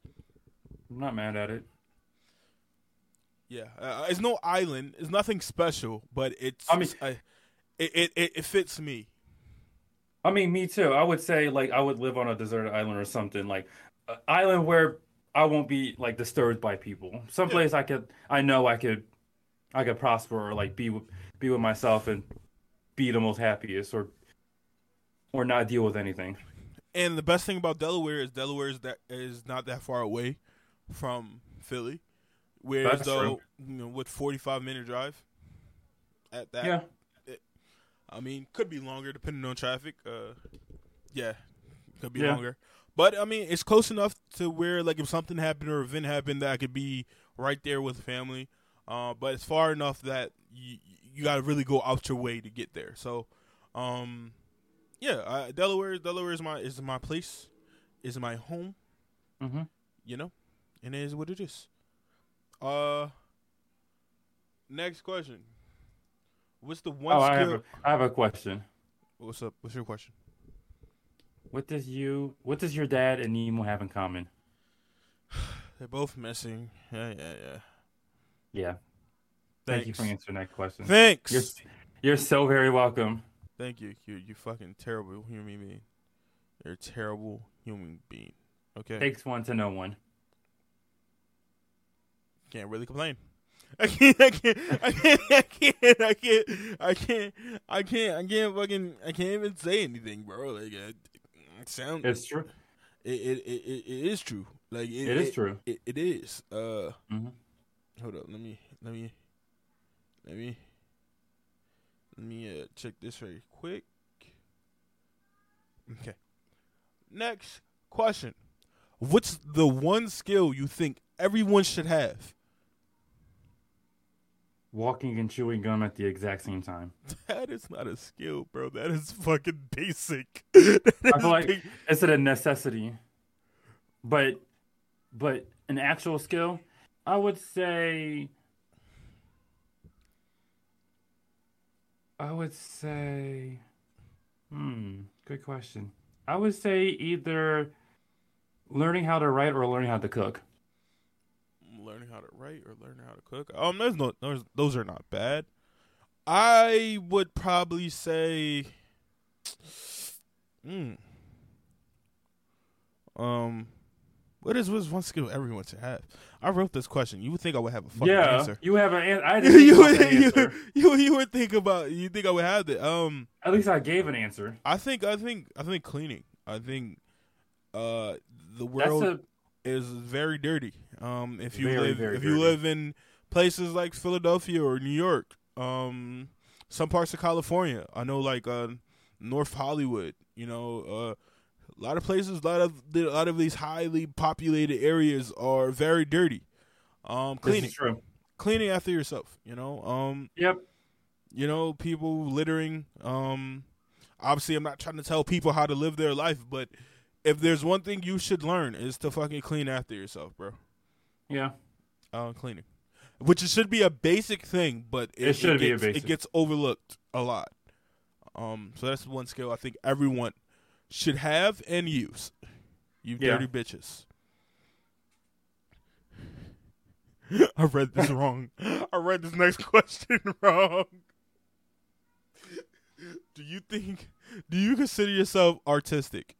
I'm not mad at it. Yeah, uh, it's no island. It's nothing special, but it's. I mean- uh, it, it it it fits me. I mean, me too. I would say like I would live on a deserted island or something like an island where I won't be like disturbed by people. Someplace I could, I know I could, I could prosper or like be with, be with myself and be the most happiest or or not deal with anything. And the best thing about Delaware is Delaware is that is not that far away from Philly. Whereas That's though, true. you know, with forty five minute drive at that Yeah. I mean, could be longer depending on traffic. Uh, yeah, could be Yeah. longer. But I mean, it's close enough to where, like, if something happened or event happened, that I could be right there with family. Uh, but it's far enough that you you got to really go out your way to get there. So, um, yeah, uh, Delaware, Delaware is my is my place, is my home. Mm-hmm. You know, and it is what it is. Uh, next question. What's the one Oh, I skill? have a, I have a question. What's up? What's your question? What does you, what does your dad and Nemo have in common? They're both missing. Yeah, yeah, yeah. Yeah. Thank you for answering that question. Thanks. You're, you're so very welcome. Thank you. You you fucking terrible human being. You're a terrible human being. Okay. Takes one to know one. Can't really complain. I can't. I can't. I can't. I can't. I can't. I can't. I can't. I can't fucking. I can't even say anything, bro. Like uh, it sound. It's true. It it, it it it is true. Like it, It is true. It, it is. Uh, Mhm. hold up. Let me. Let me. Let me. Let me uh, check this very quick. Okay. Next question. What's the one skill you think everyone should have? Walking and chewing gum at the exact same time. That is not a skill, bro. That is fucking basic. That I feel like big- it's a necessity, but but an actual skill, I would say. I would say, hmm, good question. I would say either learning how to write or learning how to cook. Learning how to write or learning how to cook. Um, there's no, those, those are not bad. I would probably say, hmm, um, what is what's one skill everyone should have? I wrote this question. You would think I would have a fucking yeah, answer. you have an answer. I didn't you, would, the you, answer. you you would think about you think I would have that. Um, At least I gave an answer. I think I think I think cleaning. I think uh the That's world a is very dirty. Um, if you Very, live very if you live in places like Philadelphia or New York, um, some parts of California, I know like uh, North Hollywood, you know, uh, a lot of places, a lot of a lot of these highly populated areas are very dirty. Um, cleaning, cleaning after yourself. You know, um, Yep. you know, people littering. Um, obviously, I'm not trying to tell people how to live their life, but if there's one thing you should learn is to fucking clean after yourself, bro. Yeah. Uh, cleaning, which it should be a basic thing, but it, It should be a gets, basic. It gets overlooked a lot. Um, so that's one skill I think everyone should have and use. You Yeah. dirty bitches. I read this wrong. I read this next question wrong. Do you think? Do you consider yourself artistic?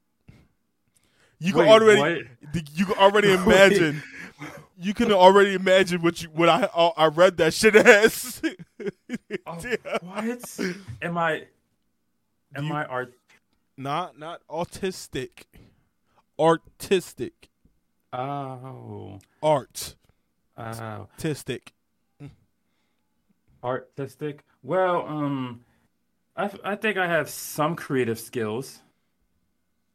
You can Wait, already. what? You can already imagine. you can already imagine what you what I oh, I read that shit as. Oh, Yeah. what? Am I? Am you- I art? Not not autistic, artistic, Oh, art, oh, artistic. artistic. Well, um, I I think I have some creative skills.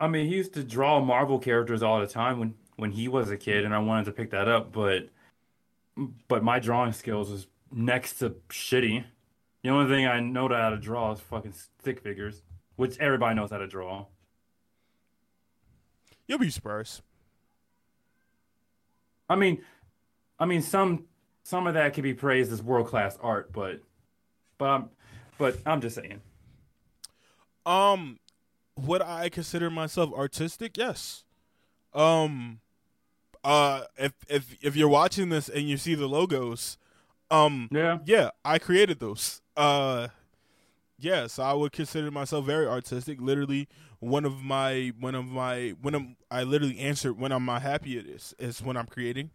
I mean, he used to draw Marvel characters all the time when when he was a kid, and I wanted to pick that up, but but my drawing skills was next to shitty. The only thing I know how to draw is fucking stick figures, which everybody knows how to draw. You'll be surprised. I mean, I mean some some of that can be praised as world class art, but but I'm but I'm just saying. Um, would I consider myself artistic? Yes. Um, uh, if if if you're watching this and you see the logos, um, Yeah. yeah, I created those. Uh, yes, I would consider myself very artistic. Literally, one of my one of my when I'm I literally answer when I'm my happy it is is when I'm creating.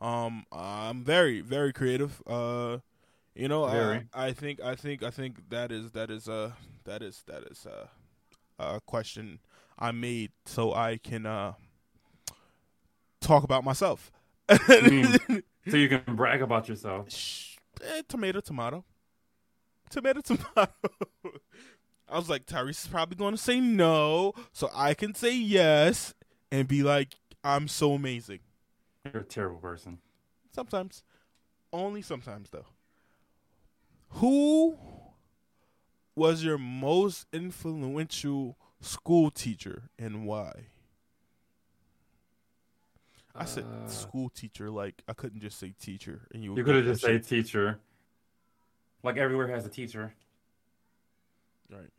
Um, I'm very very creative. Uh, you know, Very. I, I think I think I think that is that is uh that is that is uh a question I made so I can uh talk about myself. mean- So you can brag about yourself. Eh, tomato, tomato, tomato, tomato. I was like, Tyrese is probably going to say no, so I can say yes and be like, I'm so amazing. You're a terrible person. Sometimes, only sometimes though. Who was your most influential school teacher and why? I said Uh, school teacher, like I couldn't just say teacher, and you. You could have just said teacher. Like everywhere has a teacher. right.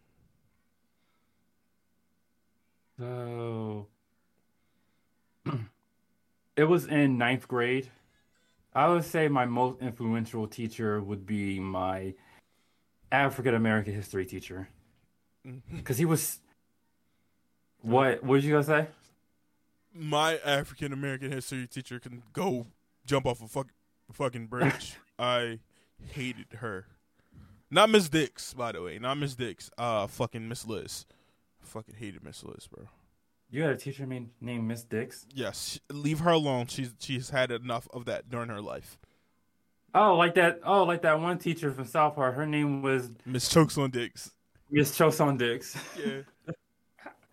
So it was in ninth grade. I would say my most influential teacher would be my African American history teacher because he was. What? What did you gonna say? my African American history teacher can go jump off a fuck, fucking bridge. I hated her. Not Miss Dix, by the way. Not Miss Dix. Uh, fucking Miss Liz. Fucking hated Miss Liz, bro. You had a teacher named named Miss Dix. Yes, leave her alone. She's she's had enough of that during her life. Oh, like that. Oh, like that one teacher from South Park. Her name was Miss Chokes on Dicks. Miss Chokes on Dicks. Yeah.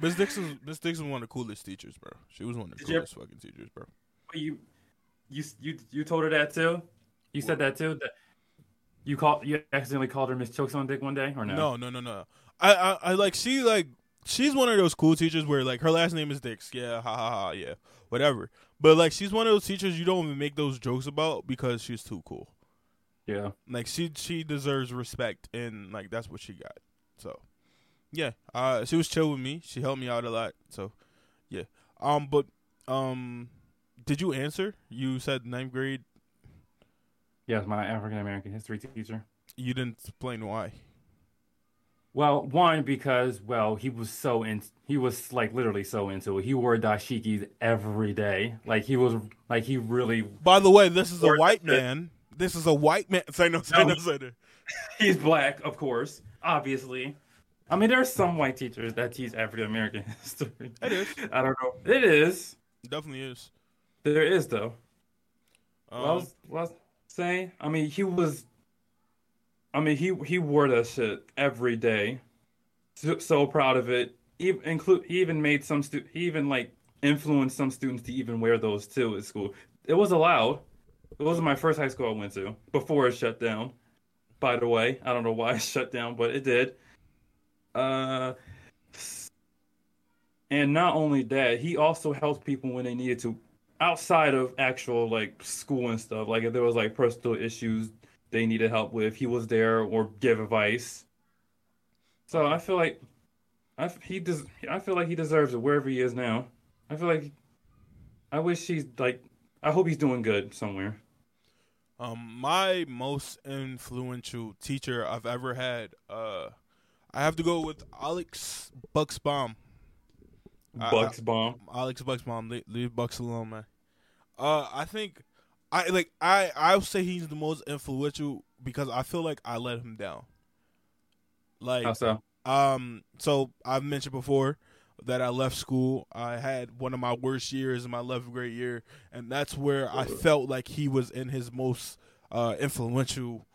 Miss Dix is Miss Dixon was one of the coolest teachers, bro. She was one of the Did you- coolest fucking teachers, bro. you, you, you, you told her that too. You said that too. That you called. You accidentally called her Miss Chokes on Dick one day, or no? No, no, no, no. I, I, I like she like she's one of those cool teachers where like her last name is Dix. Yeah, ha ha ha. Yeah, whatever. But like she's one of those teachers you don't even make those jokes about because she's too cool. Yeah. Like she she deserves respect and like that's what she got. So yeah, uh, she was chill with me. She helped me out a lot. So yeah. Um, but um, did you answer? You said ninth grade. Yes, my African American history teacher. You didn't explain why. Well, one because well he was so in. He was like literally so into it. He wore dashikis every day. Like he was like he really. By the way, this is a white man. This is a white man. Say no. Say no. No. Say no. He's black, of course, obviously. I mean, there's some white teachers that teach African American history. It is. I don't know. It is. Definitely is. There is though. Um, What I was, what I was saying, I mean, he was. I mean, he he wore that shit every day. So, so proud of it. Even include he even made some stu- he even like influenced some students to even wear those too at school. It was allowed. It wasn't my first high school I went to before it shut down. By the way, I don't know why it shut down, but it did. Uh, and not only that, he also helped people when they needed to outside of actual like school and stuff like if there was like personal issues they needed help with he was there or give advice so i feel like i he does i feel like he deserves it wherever he is now i feel like i wish he's like i hope he's doing good somewhere Um, my most influential teacher I've ever had, uh, I have to go with Alex Bucksbaum. I- bucks bomb Alex Bucksbaum, leave, leave Bucks alone, man. Uh, I think I like I I'll say he's the most influential because I feel like I let him down. Like how so um, so I've mentioned before that I left school. I had one of my worst years in my 11th grade year, and that's where I felt like he was in his most uh, influential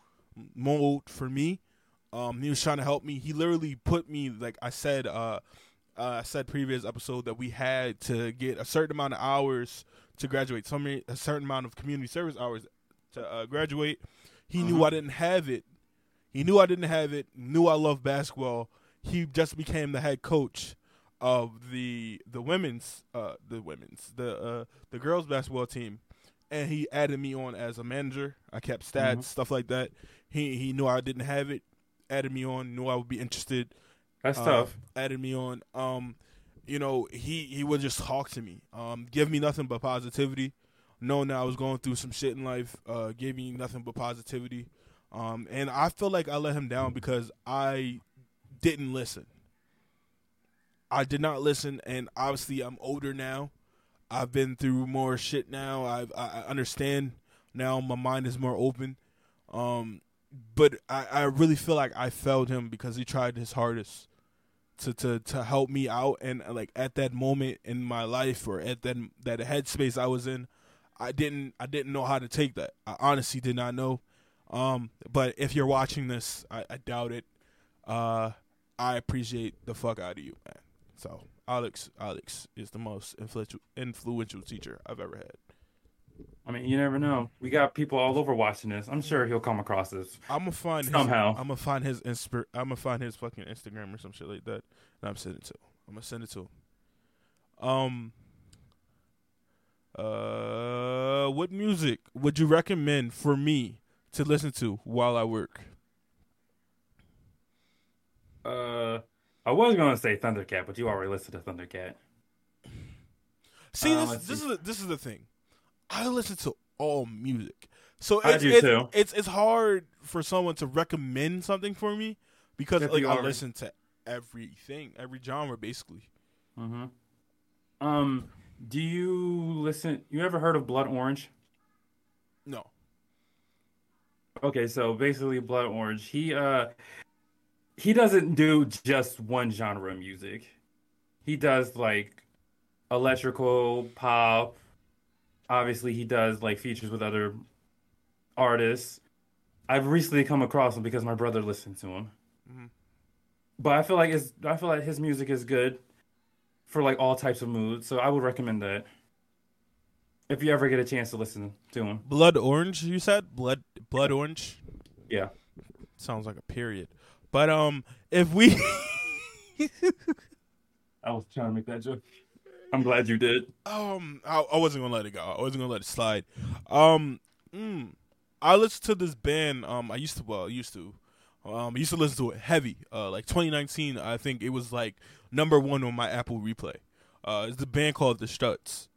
mode for me. Um, he was trying to help me. He literally put me like I said. Uh, uh, I said previous episode that we had to get a certain amount of hours to graduate. So many, a certain amount of community service hours to uh, graduate. He knew Uh-huh. I didn't have it. He knew I didn't have it. Knew I loved basketball. He just became the head coach. of the the women's uh the women's the uh the girls basketball team and he added me on as a manager. I kept stats, Mhm. stuff like that. He he knew I didn't have it, added me on, knew I would be interested. That's uh, tough. Added me on. Um, you know, he he would just talk to me. Um, give me nothing but positivity. Knowing that I was going through some shit in life, uh, gave me nothing but positivity. Um, and I feel like I let him down because I didn't listen. I did not listen, and obviously I'm older now. I've been through more shit now. I I understand now. My mind is more open. Um, but I, I really feel like I failed him because he tried his hardest to, to, to help me out. And uh, like at that moment in my life or at that that headspace I was in, I didn't I didn't know how to take that. I honestly did not know. Um, but if you're watching this, I, I doubt it. Uh, I appreciate the fuck out of you, man. So Alex, Alex is the most influential influential teacher I've ever had. I mean, you never know. We got people all over watching this. I'm sure he'll come across this. I'm gonna find Somehow. His, I'm gonna find his inspir- I'm gonna find his fucking Instagram or some shit like that, and I'm sending it to. Him. I'm gonna send it to him. Um. Uh, what music would you recommend for me to listen to while I work? Uh, I was gonna say Thundercat, but you already listened to Thundercat. See, Uh, this this see. is this is the thing. I listen to all music, so I it's do it's, too. it's it's hard for someone to recommend something for me because like I listen to everything, every genre basically. Mm-hmm. Um, do you listen? You ever heard of Blood Orange? No. Okay, so basically Blood Orange, he uh he doesn't do just one genre of music. He does like electrical pop. Obviously, he does like features with other artists. I've recently come across him because my brother listened to him. Mhm. But I feel like it's I feel like his music is good for like all types of moods, so I would recommend that. If you ever get a chance to listen to him. Blood orange, you said? Blood blood orange? Yeah. Sounds like a period. But um if we I was trying to make that joke. I'm glad you did. um I, I wasn't gonna let it go. I wasn't gonna let it slide. Um mm, I listened to this band, um I used to well, I used to. Um I used to listen to it heavy. Uh like twenty nineteen, I think it was like number one on my Apple replay. Uh it's the band called The Struts.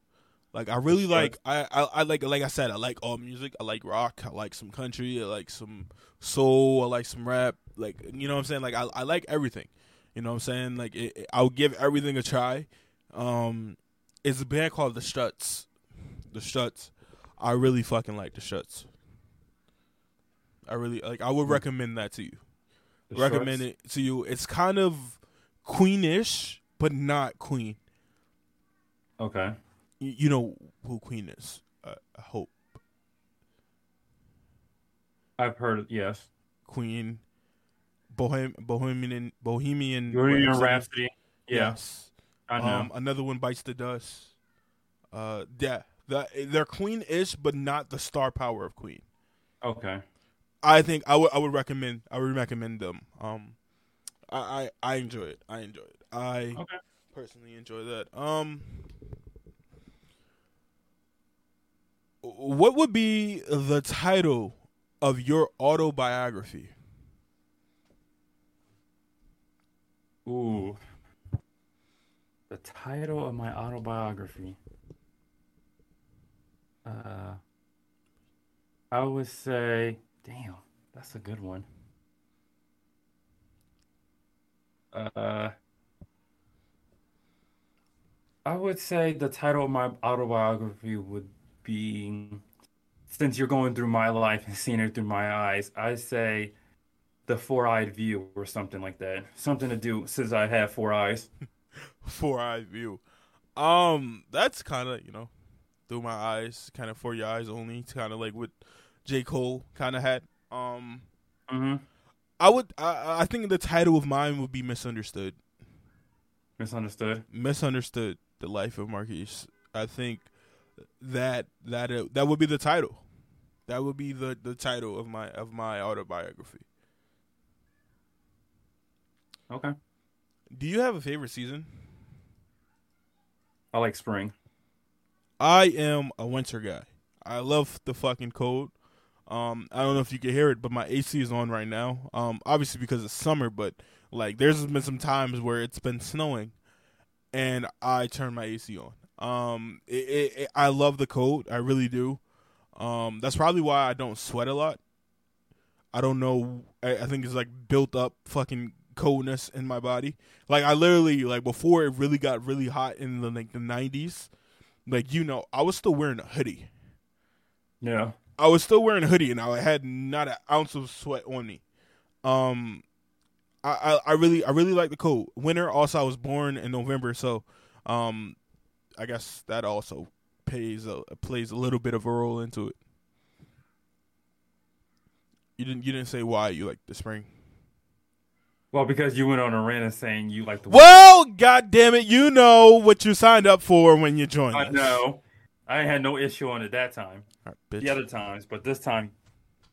Like I really like I, I I like like I said, I like all music. I like rock, I like some country, I like some soul, I like some rap. Like you know what I'm saying? Like I I like everything. You know what I'm saying? Like it, it- I'll give everything a try. Um it's a band called The Struts. The Struts. I really fucking like The Struts. I really like I would recommend that to you. The recommend Struts? it to you. It's kind of queenish, but not queen. Okay. You, you know who Queen is. Uh, I hope I've heard yes. Queen, Bohem, Bohemian, Bohemian, Bohemian Rhapsody. Rhapsody. Yeah, Yes. I know. Um, another one bites the dust. Uh, yeah, the, they're Queen-ish, but not the star power of Queen. okay. I think I would I would recommend I would recommend them. Um, I I, I enjoy it. I enjoy it. I Okay. personally enjoy that. Um, what would be the title of your autobiography? Ooh. The title of my autobiography. Uh, I would say, damn, that's a good one. Uh, I would say the title of my autobiography would be, since you're going through my life and seeing it through my eyes, I say the four-eyed view or something like that. Something to do since I have four eyes. Four eye view. Um, that's kind of you know, through my eyes, kind of for your eyes only, kind of like what J Cole kind of had. Um, Mm-hmm. I would I I think the title of mine would be misunderstood. Misunderstood. misunderstood the life of Marquise. I think that that uh, that would be the title. That would be the, the title of my of my autobiography. Okay. Do you have a favorite season? I like spring. I am a winter guy. I love the fucking cold. Um, I don't know if you can hear it, but my AC is on right now. Um, obviously because it's summer, but like there's been some times where it's been snowing, and I turn my AC on. Um, it, it, it, I love the cold. I really do. Um, that's probably why I don't sweat a lot. I don't know. I, I think it's like built up fucking coldness in my body. Like I literally like before it really got really hot in the like the nineties. Like you know, I was still wearing a hoodie. Yeah. I was still wearing a hoodie and I had not an ounce of sweat on me. Um, I, I, I really I really like the cold. Winter also I was born in November, so um, I guess that also pays a plays a little bit of a role into it. You didn't you didn't say why you like the spring. Well, because you went on a rant and saying you like the. Well, god damn it, you know what you signed up for when you joined. I us. know. I had no issue on it that time. Right, bitch. The other times, but this time,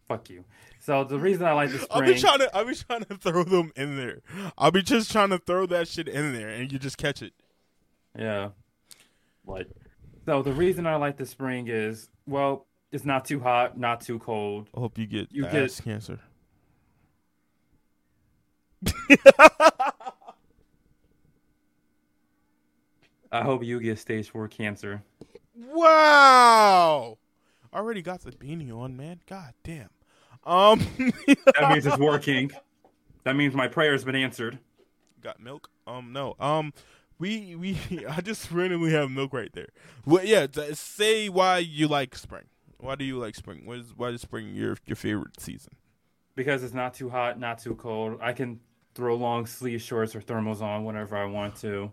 fuck you. So the reason I like the spring, I'll be trying to I'll be trying to throw them in there. I'll be just trying to throw that shit in there and you just catch it. Yeah. Like, so the reason I like the spring is, well, it's not too hot, not too cold. I hope you get You get- cancer. I hope you get stage four cancer. Wow. Already got the beanie on, man. God damn. Um That means it's working. That means my prayer's been answered. got milk? Um no. Um we we I just randomly have milk right there. Well yeah, th- say why you like spring. Why do you like spring? What is why is spring your your favorite season? Because it's not too hot, not too cold. I can throw long sleeve shorts or thermals on whenever I want to.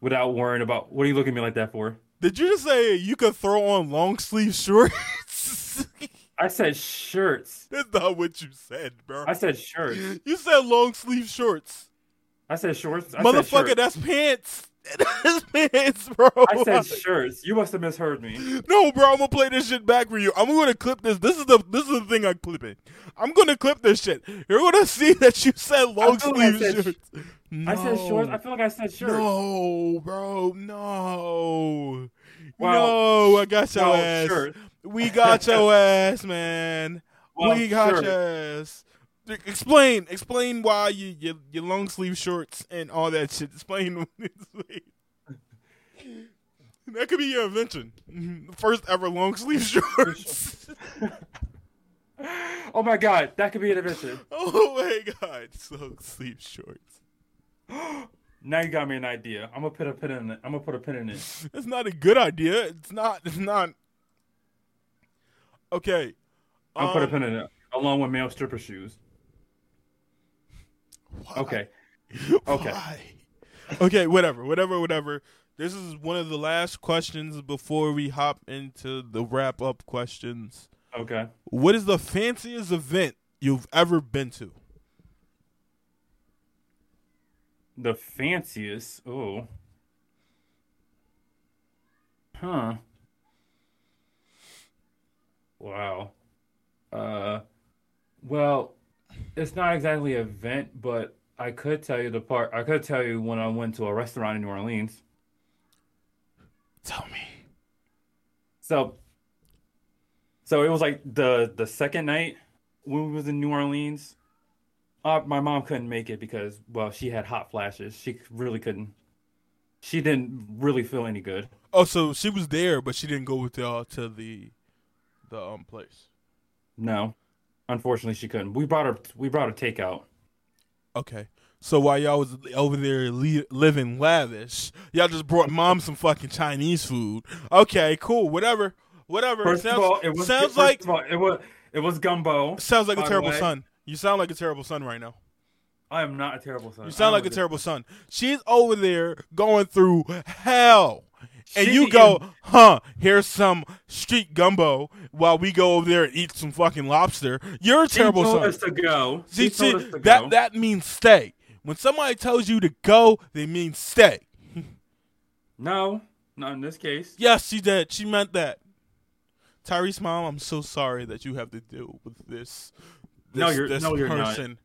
Without worrying about what are you looking at me like that for? Did you just say you could throw on long sleeve shorts? I said shirts. That's not what you said, bro. I said shirts. You said long sleeve shorts. I said shorts. I Motherfucker, said shirts. that's pants. Bro. I said shirts. You must have misheard me. No, bro, I'm gonna play this shit back for you. I'm gonna clip this. This is the this is the thing I'm clipping. I'm gonna clip this shit. You're gonna see that you said long feel like sleeve said sh- shirts. I said shorts. I feel like I said shirts. No, bro, no. Well, no, I got your ass. shirts. We got your ass, man. We got shirts. your ass. Explain, explain why you your, your long sleeve shorts and all that shit. Explain. that could be your invention. First ever long sleeve shorts. Oh my god, that could be an invention. oh my god, long sleeve shorts. Now you got me an idea. I'm gonna put a pin in it. I'm gonna put a pin in it. That's not a good idea. It's not. It's not. Okay. I'll put a um, pin in it along with male stripper shoes. Why? Okay. Okay. Why? Okay, whatever, whatever, whatever. This is one of the last questions before we hop into the wrap up questions. Okay. What is the fanciest event you've ever been to? The fanciest. Oh. Huh. Wow. Uh well, it's not exactly an event, but I could tell you the part I could tell you when I went to a restaurant in New Orleans. Tell me. So so it was like the the second night when we was in New Orleans. Uh, my mom couldn't make it because well, she had hot flashes. She really couldn't. She didn't really feel any good. Oh, so she was there, but she didn't go with y'all to the the um place. No, unfortunately, she couldn't. We brought her. We brought her takeout. Okay. So while y'all was over there li- living lavish, y'all just brought mom some fucking Chinese food. Okay, cool. Whatever. Whatever. First sounds of all, it was sounds like all, it was it was gumbo. sounds like a terrible son. You sound like a terrible son right now. I am not a terrible son. You sound I'm like a good- terrible son. She's over there going through hell. And you go, huh, here's some street gumbo while we go over there and eat some fucking lobster. You're a terrible She told son. us to go. See, She see, told us to that go. that means stay. When somebody tells you to go, they mean stay. No, not in this case. Yes, she did. She meant that. Tyrese, mom, I'm so sorry that you have to deal with this. No, this- you're- this no, you're not. person.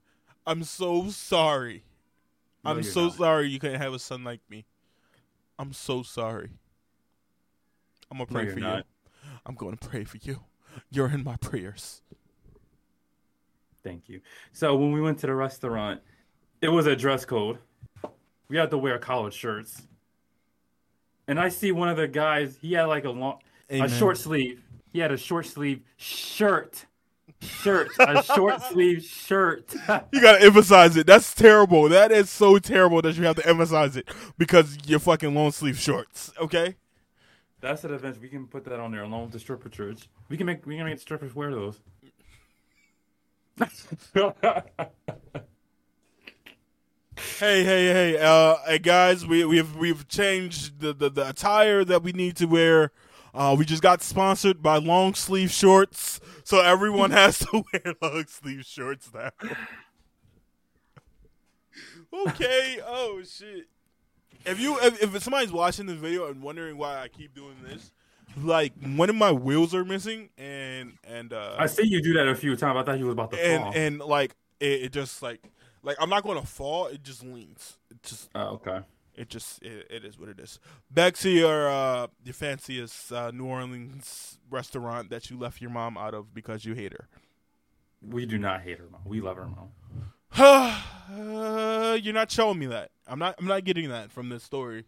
I'm so sorry. No, I'm so not. sorry you couldn't have a son like me. I'm so sorry. I'm gonna pray you're for you. I'm going to pray for you. You're in my prayers. Thank you. So when we went to the restaurant, it was a dress code. We had to wear collared shirts. And I see one of the guys, he had like a long Amen. a short sleeve. He had a short sleeve shirt. Shirt. A short sleeve shirt. You gotta emphasize it. That's terrible. That is so terrible that you have to emphasize it because you're fucking long sleeve shorts. Okay. That's an event. We can put that on there along with the stripper church. We can make we can make strippers wear those. Hey, hey, hey, uh, hey, guys, we we've we've changed the, the, the attire that we need to wear. Uh, we just got sponsored by long sleeve shorts, so everyone has to wear long sleeve shorts now. okay. Oh shit. If you if, if somebody's watching this video and wondering why I keep doing this, like one of my wheels are missing, and and uh, I see you do that a few times. I thought you was about to and fall. and like it, it just like like I'm not gonna fall. It just leans. It just oh, okay. it just it, it is what it is. Back to your uh your fanciest uh, New Orleans restaurant that you left your mom out of because you hate her. We do not hate her mom. We love her mom. Uh, you're not showing me that. I'm not. I'm not getting that from this story.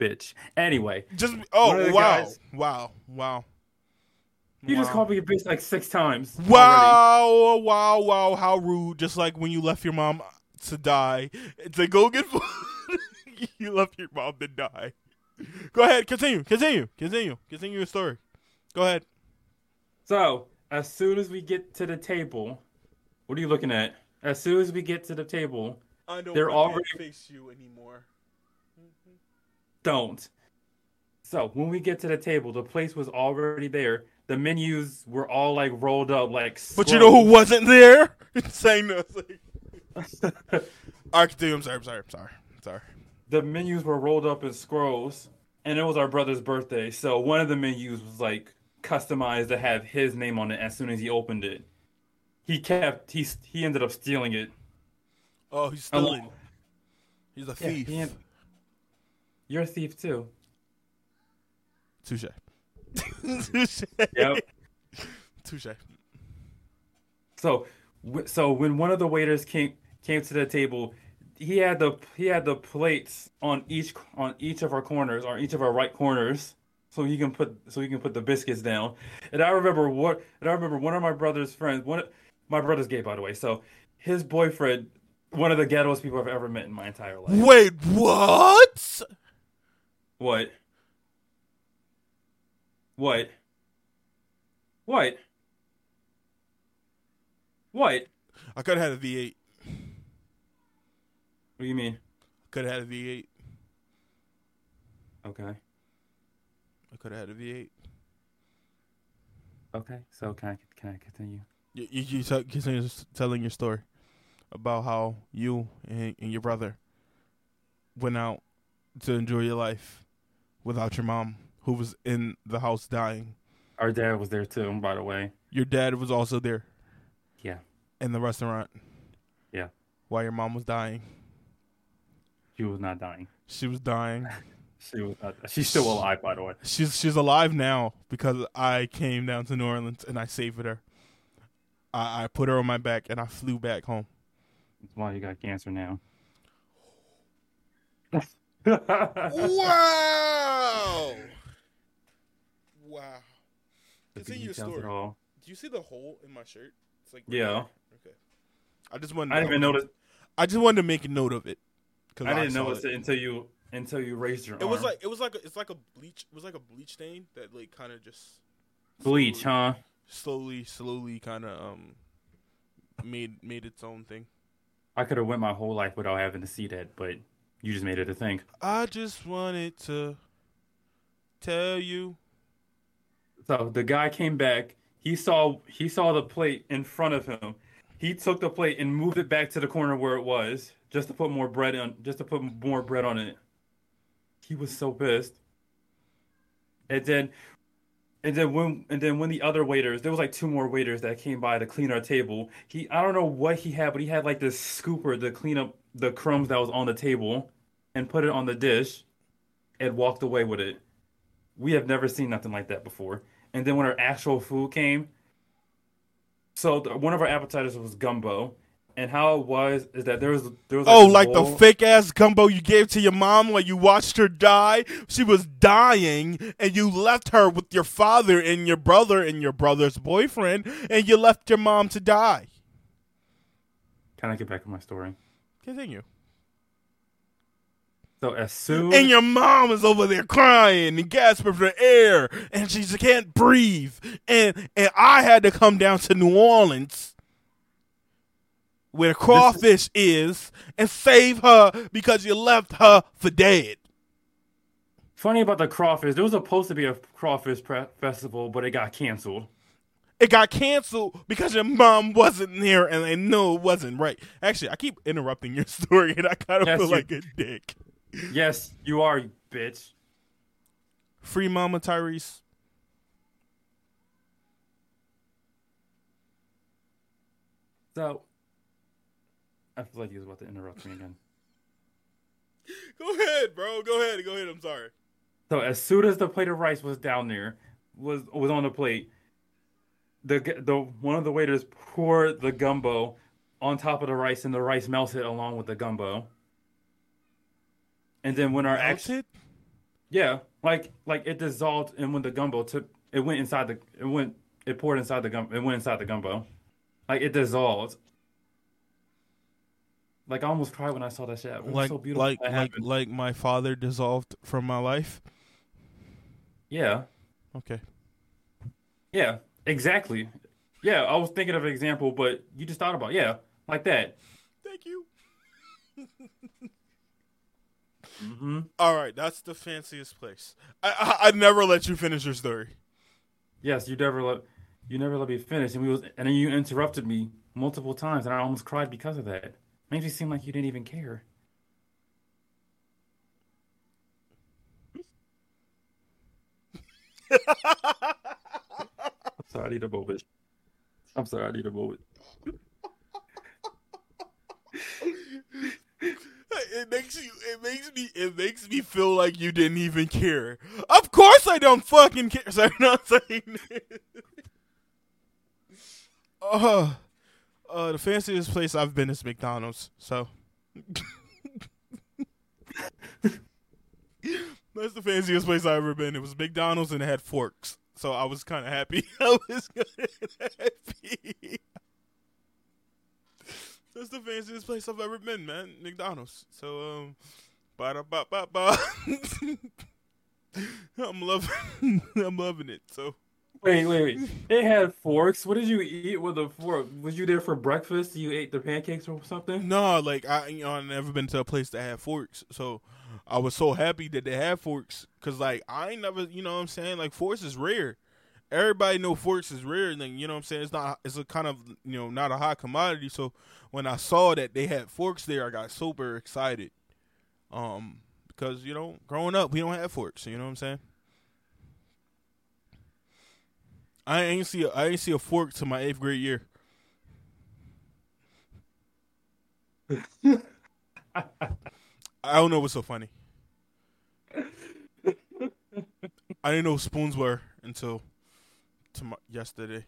Bitch. Anyway, Just oh wow, guys- wow, wow. you just called me a bitch like six times. already. Wow, wow, wow, how rude. Just like when you left your mom to die, to go get food, you left your mom to die. Go ahead, continue, continue, continue, continue your story. Go ahead. So, as soon as we get to the table, what are you looking at? As soon as we get to the table, I They're already- face you anymore. don't. So, when we get to the table, the place was already there. The menus were all like rolled up, like. But you know who wasn't there? Saying nothing. I'm sorry, I'm sorry, I'm sorry, I'm sorry. the menus were rolled up in scrolls, and it was our brother's birthday. So, one of the menus was like customized to have his name on it as soon as he opened it. He kept, he, he ended up stealing it. Oh, he's stealing. Along- He's a Yeah, thief. he en- You're a thief too. Touche. Touche. Yep. Touche. So, so when one of the waiters came came to the table, he had the he had the plates on each on each of our corners, on each of our right corners, so he can put so he can put the biscuits down. And I remember what and I remember one of my brother's friends, one my brother's gay by the way, so his boyfriend, one of the ghettoest people I've ever met in my entire life. Wait, what? What? What? What? What? I could have had a V8. What do you mean? Could have had a V8. Okay. Could have had a V8. Okay. So can I can I continue? You, you, you t- continue telling your story about how you and, and your brother went out to enjoy your life without your mom, who was in the house dying. Our dad was there too, by the way. Your dad was also there Yeah. in the restaurant. Yeah. While your mom was dying. She was not dying. She was dying. She was not, she's still alive, by the way. She's she's alive now because I came down to New Orleans and I saved her. I, I put her on my back and I flew back home. That's why you got cancer now. Wow! Wow. The Continue your story. at all. Do you see the hole in my shirt? It's like Yeah. Okay. I just wanted. I didn't even notice. I just wanted to make a note of it. 'cause I didn't saw notice it until you until you raised your It was like it was like a, it's like a bleach. It was like a bleach stain that like kind of just bleach, slowly, huh? Slowly, slowly, kind of um made made its own thing. I could have went my whole life without having to see that, but you just made it a thing. I just wanted to tell you. So the guy came back. He saw he saw the plate in front of him. He took the plate and moved it back to the corner where it was, just to put more bread on, just to put more bread on it. He was so pissed. And then, and then when and then when the other waiters, there was like two more waiters that came by to clean our table. He I don't know what he had, but he had like this scooper to clean up the crumbs that was on the table and put it on the dish and walked away with it. We have never seen nothing like that before. And then when our actual food came, so the, one of our appetizers was gumbo, and how it was is that there was there was Oh, this like the fake ass gumbo you gave to your mom while you watched her die? She was dying, and you left her with your father and your brother and your brother's boyfriend, and you left your mom to die. Can I get back to my story? Continue. So as soon And your mom is over there crying and gasping for air, and she just can't breathe. And and I had to come down to New Orleans, where the crawfish is, and save her because you left her for dead. Funny about the crawfish, there was supposed to be a crawfish pre- festival, but it got canceled. It got canceled because your mom wasn't there, and they knew it wasn't right. Actually, I keep interrupting your story, and I kind of Yes, feel you- like a dick. Yes, you are, you bitch. Free Mama Tyrese. So, I feel like he was about to interrupt me again. Go ahead, bro. Go ahead. Go ahead. I'm sorry. So as soon as the plate of rice was down there, was was on the plate, the the one of the waiters poured the gumbo on top of the rice, and the rice melted along with the gumbo. And then when our act- Melted? yeah, like like it dissolved, and when the gumbo took, it went inside the, it went, it poured inside the gum, it went inside the gumbo, like it dissolved. Like I almost cried when I saw that shit. It was like so beautiful. like like like my father dissolved from my life. yeah, Okay. yeah, exactly. Yeah, I was thinking of an example, but you just thought about yeah, like that. Thank you. hmm All right, that's the fanciest place. I I, I never let you finish your story. Yes, you never let you never let me finish, and we was and then you interrupted me multiple times, and I almost cried because of that. Makes me seem like you didn't even care. I'm sorry, I need a moment. I'm sorry, I need a moment. It makes you. It makes me. It makes me feel like you didn't even care. Of course, I don't fucking care. Sorry, not saying. uh, uh, the fanciest place I've been is McDonald's. So. That's the fanciest place I've ever been. It was McDonald's and it had forks. So I was kind of happy. I was happy. That's the fanciest place I've ever been, man. McDonald's. So, um, ba da ba ba ba. I'm loving, I'm loving it. So, Wait, wait, wait. It had forks. What did you eat with a fork? Was you there for breakfast? You ate the pancakes or something? no, like I, you know, I've never been to a place that had forks. So, I was so happy that they had forks, cause like I ain't never, you know, what I'm saying, like forks is rare. Everybody know forks is rare, and then you know what I'm saying. It's not, it's a kind of, you know, not a high commodity. So when I saw that they had forks there, I got super excited. Um, because you know, growing up, we don't have forks. You know what I'm saying? I ain't see a, I ain't see a fork to my eighth grade year. I don't know what's so funny. I didn't know what spoons were until to yesterday.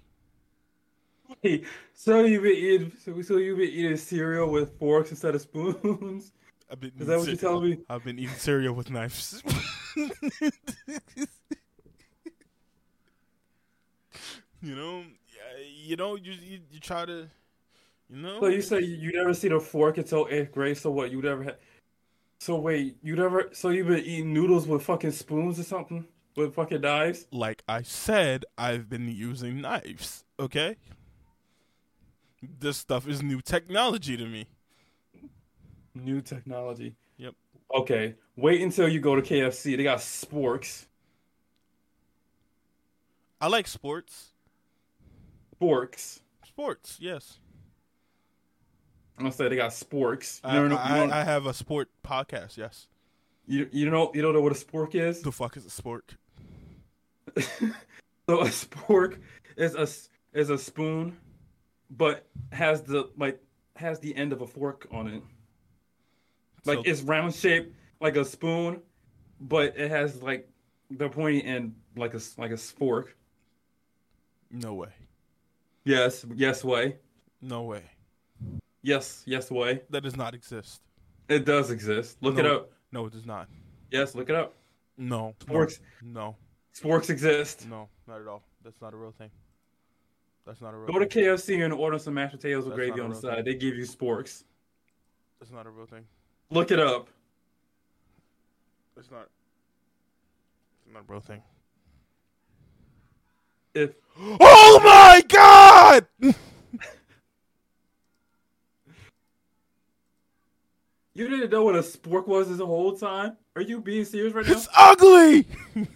Hey, so you've been eating? So, so you been eating cereal with forks instead of spoons? I've been Is that what you're telling me? I've been eating cereal with knives. you know, you know, you, you you try to, you know. So you say you never seen a fork until eighth grade. So what? You never had? So wait, you never? So you've been eating noodles with fucking spoons or something? With fucking knives? like I said, I've been using knives. Okay. This stuff is new technology to me. New technology. Yep. Okay. Wait until you go to KFC. They got sporks. I like sports. Sporks. Sports, yes. I'm gonna say they got sporks. You, I, know, I, I have a sport podcast. Yes. you, you don't you don't know what a spork is? The fuck is a spork? So a spork is a is a spoon, but has the like has the end of a fork on it. Like So- it's round shaped like a spoon, but it has like the pointy end like a like a fork. No way. Yes, yes way. No way. Yes, yes way. That does not exist. It does exist. Look it up. No, it does not. Yes, look it up. No. Sporks No. sporks exist. No. Not at all. That's not a real thing. That's not a real. Go to. KFC and order some mashed potatoes with That's gravy on the side. thing. They give you sporks. That's not a real thing. Look it up. It's not. It's not a real thing. If Oh my god! you didn't know what a spork was this whole time, are you being serious right now? It's ugly.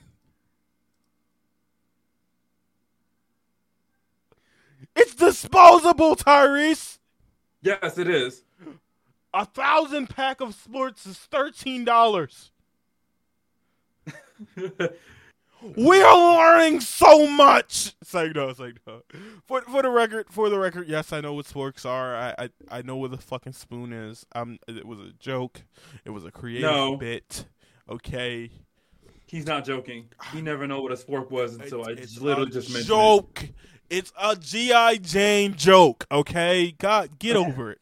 it's disposable, Tyrese. Yes, it is. A thousand pack of sports is thirteen dollars. We are learning so much. It's like no, it's like no. For for the record, for the record, yes, I know what sporks are. I I, I know what the fucking spoon is. Um, it was a joke. It was a creative No. bit. Okay, He's not joking. He never know what a spork was until I it's literally just mentioned it. joke. It's a GI Jane joke. Okay, God, get over it.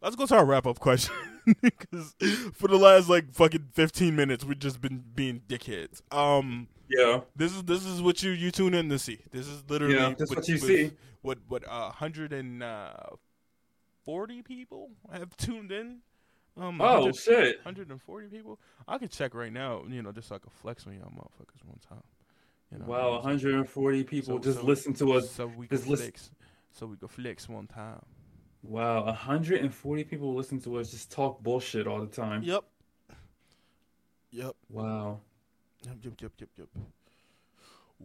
Let's go to our wrap up question. Because for the last like fucking fifteen minutes, we've just been being dickheads. Um, Yeah. this is this is what you you tune in to see. This is literally Yeah, that's what you see. What what uh, hundred and uh, forty people have tuned in. Um, Oh 100 shit. 140 people. I could check right now, you know, just so I could flex on y'all motherfuckers one time. You know, Wow, 140 people So- just so- listen to us. So we just listen- flex. So we could flex one time. Wow, 140 people listen to us just talk bullshit all the time. Yep. Yep. Wow. Yep. Yep. Yep. Yep. Yep.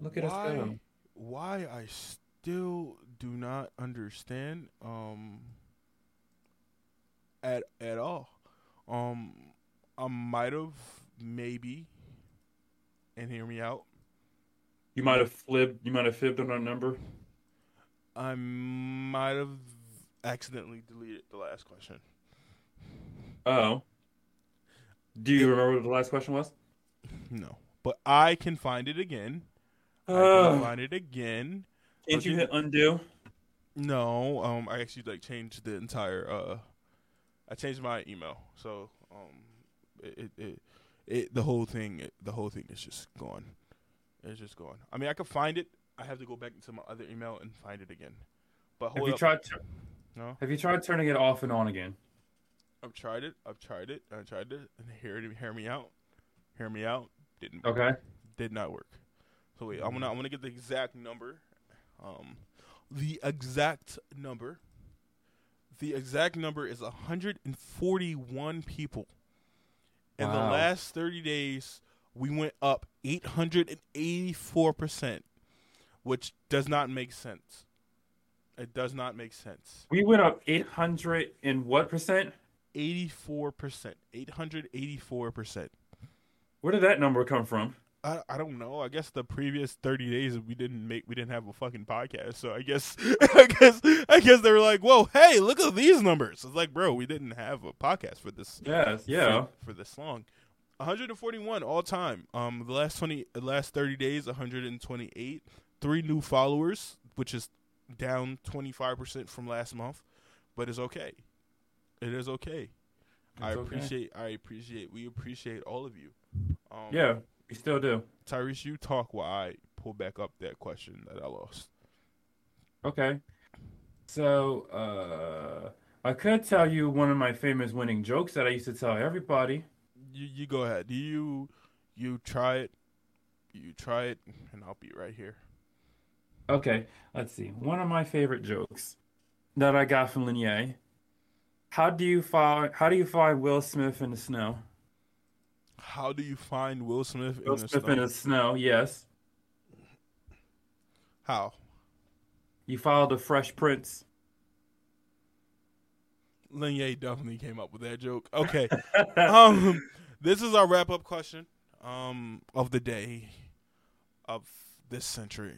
Look at us why, go. Why I still do not understand um at at all. Um I might have maybe and hear me out. You might have flipped. You might have fibbed on our number. I might have accidentally deleted the last question. Oh. Do you remember what the last question was? No. But I can find it again. I can Uh, find it again. can't you hit undo? No, um, I actually like changed the entire. Uh, I changed my email, so um, it it, it, it the whole thing it, the whole thing is just gone. It's just gone. I mean, I could find it. I have to go back into my other email and find it again. But Have hold you up. tried? To, no, have you tried turning it off and on again? I've tried it. I've tried it. I tried it. And hear it. Hear me out. Hear me out. Didn't work. Okay. did not work. So wait, I'm gonna I'm gonna get the exact number. Um, the exact number. The exact number is 141 people. In the last 30 days, we went up 884 percent, which does not make sense. It does not make sense. We went up 800 and what percent? 84 percent, 884 percent. Where did that number come from? I, I don't know. I guess the previous thirty days we didn't make we didn't have a fucking podcast. So I guess I guess I guess they were like, "Whoa, hey, look at these numbers." It's like, bro, we didn't have a podcast for this. Yes. Yeah. For, for this long, 141 all time. Um, the last twenty, the last thirty days, 128. Three new followers, which is down 25 percent from last month, but it's okay. It is okay. I It's okay. appreciate. I appreciate. We appreciate all of you. Um, Yeah. We still do. Tyrese, you talk while I pull back up that question that I lost. Okay. So, uh, I could tell you one of my famous winning jokes that I used to tell everybody. You you go ahead. You you try it. You try it, and I'll be right here. Okay, let's see. One of my favorite jokes that I got from Linier. How do you find How do you find Will Smith in the snow? How do you find Will Smith Will in the Smith snow? in the snow. Yes. How? You follow the Fresh Prince. Linier definitely came up with that joke. Okay. um, this is our wrap up question um of the day, of this century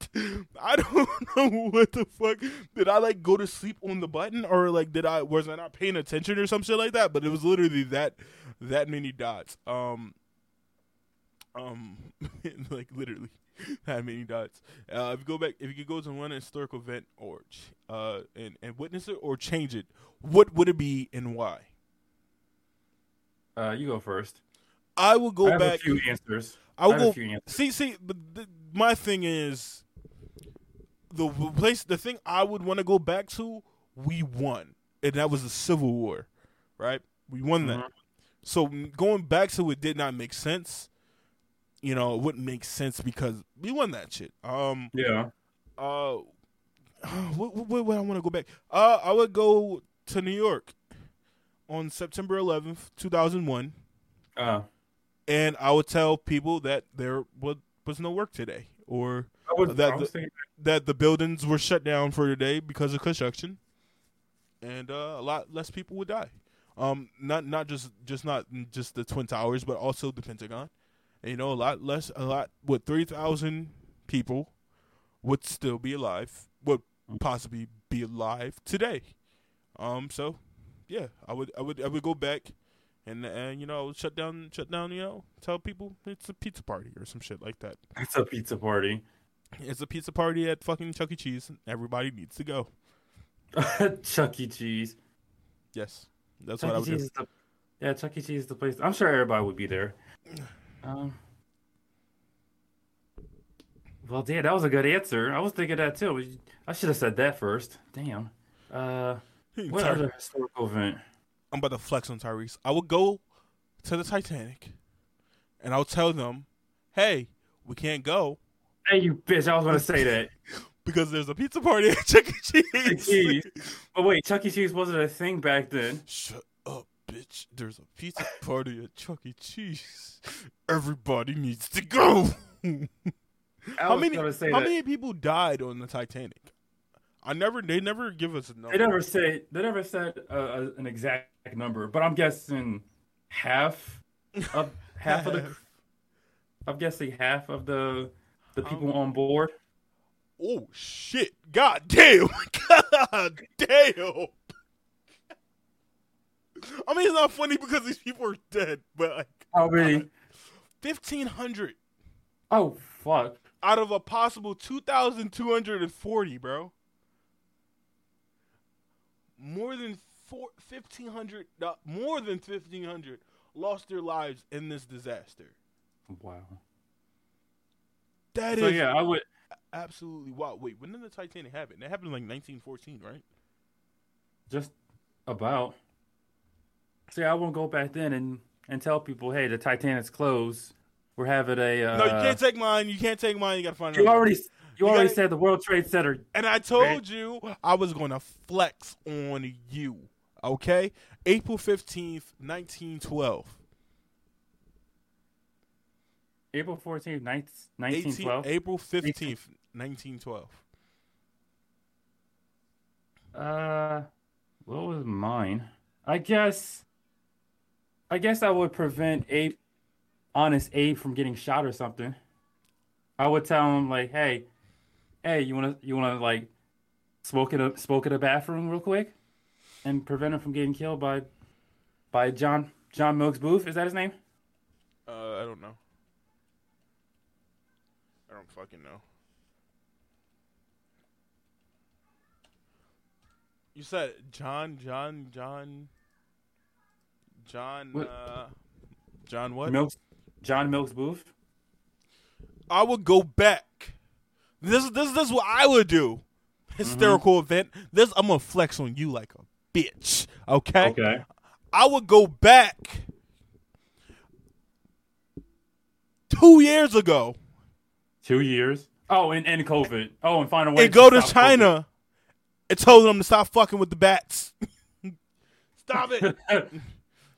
I don't know what the fuck did I like go to sleep on the button or like did I was I not paying attention or some shit like that? But it was literally that that many dots. Um, um, like literally that many dots. Uh, if you go back, if you could go to one historical event or uh and and witness it or change it, what would it be and why? Uh, you go first. I will go I have back. a few answers. I will I have a go. few answers. See, see, but the, my thing is the place. The thing I would want to go back to. We won, and that was the Civil War, right? We won that. Mhm. So going back to it did not make sense. You know, it wouldn't make sense because we won that shit. Um. Yeah. Uh. What, what, what I want to go back? Uh, I would go to New York on September 11th, 2001 Uh, and I would tell people that there was, was no work today, or I, would, That- I was thinking, that the buildings were shut down for today because of construction, and uh, a lot less people would die. Um, not not just just not just the twin towers, but also the Pentagon. And, you know, a lot less, a lot. with three thousand people would still be alive, would possibly be alive today. Um, so yeah, I would I would I would go back. And, and you know shut down shut down you know tell people it's a pizza party or some shit like that. it's a pizza party. It's a pizza party at fucking Chuck E. Cheese. and Everybody needs to go. Chuck E. Cheese. Yes, that's Chuck what I E. would Cheese do. is the yeah. Chuck E. Cheese is the place. I'm sure everybody would be there. Um. Well, damn, that was a good answer. I was thinking that too. I should have said that first. Damn. Uh, what Ty- other historical event? I'm about to flex on Tyrese. I would go to the Titanic, and I'll tell them, "Hey, we can't go Hey, you bitch! I was gonna say that. because there's a pizza party at Chuck E. Cheese." But wait, Chuck E. Cheese wasn't a thing back then. Shut up, bitch! There's a pizza party at Chuck E. Cheese. Everybody needs to go. How many? How that. many people died on the Titanic? I never. They never give us a number. They never say. They never said uh, uh, an exact number, but I'm guessing half of half of the. I'm guessing half of the the people on board. Oh shit! God damn! God damn! I mean, it's not funny because these people are dead, but like How many? fifteen hundred Oh fuck! out of a possible two thousand two hundred and forty, bro. More than four, 1500 uh, more than 1500 lost their lives in this disaster. Wow. That is So yeah, I would. absolutely wow. Wait, when did the Titanic happen? It happened in like 1914, right? Just about. See, I won't go back then and and tell people, hey, the Titanic's closed. We're having a. Uh, no, you can't take mine. You can't take mine. You gotta find. You another one. already. You, You already gotta- said the World Trade Center. And I told you I was gonna flex on you. Okay, April 15th, 1912. April 14th, 18 1912. April 15th, 1912. Uh, what was mine? I guess. I guess I would prevent Abe, honest Abe, from getting shot or something. I would tell him like, "Hey, hey, you wanna you wanna like smoke in a smoke in a bathroom real quick, and prevent him from getting killed by by John John Milks Booth. Is that his name? Uh, I don't know. Don't fucking know. You said John, John, John, John, What? uh, John what? Milks John Milks Booth. I would go back. This this this is what I would do. Hysterical event. This I'm gonna flex on you like a bitch. Okay? Okay. I would go back two years ago. Two years. Oh, and, and COVID. Oh, and find a way and go to China and told them to stop fucking with the bats. stop it.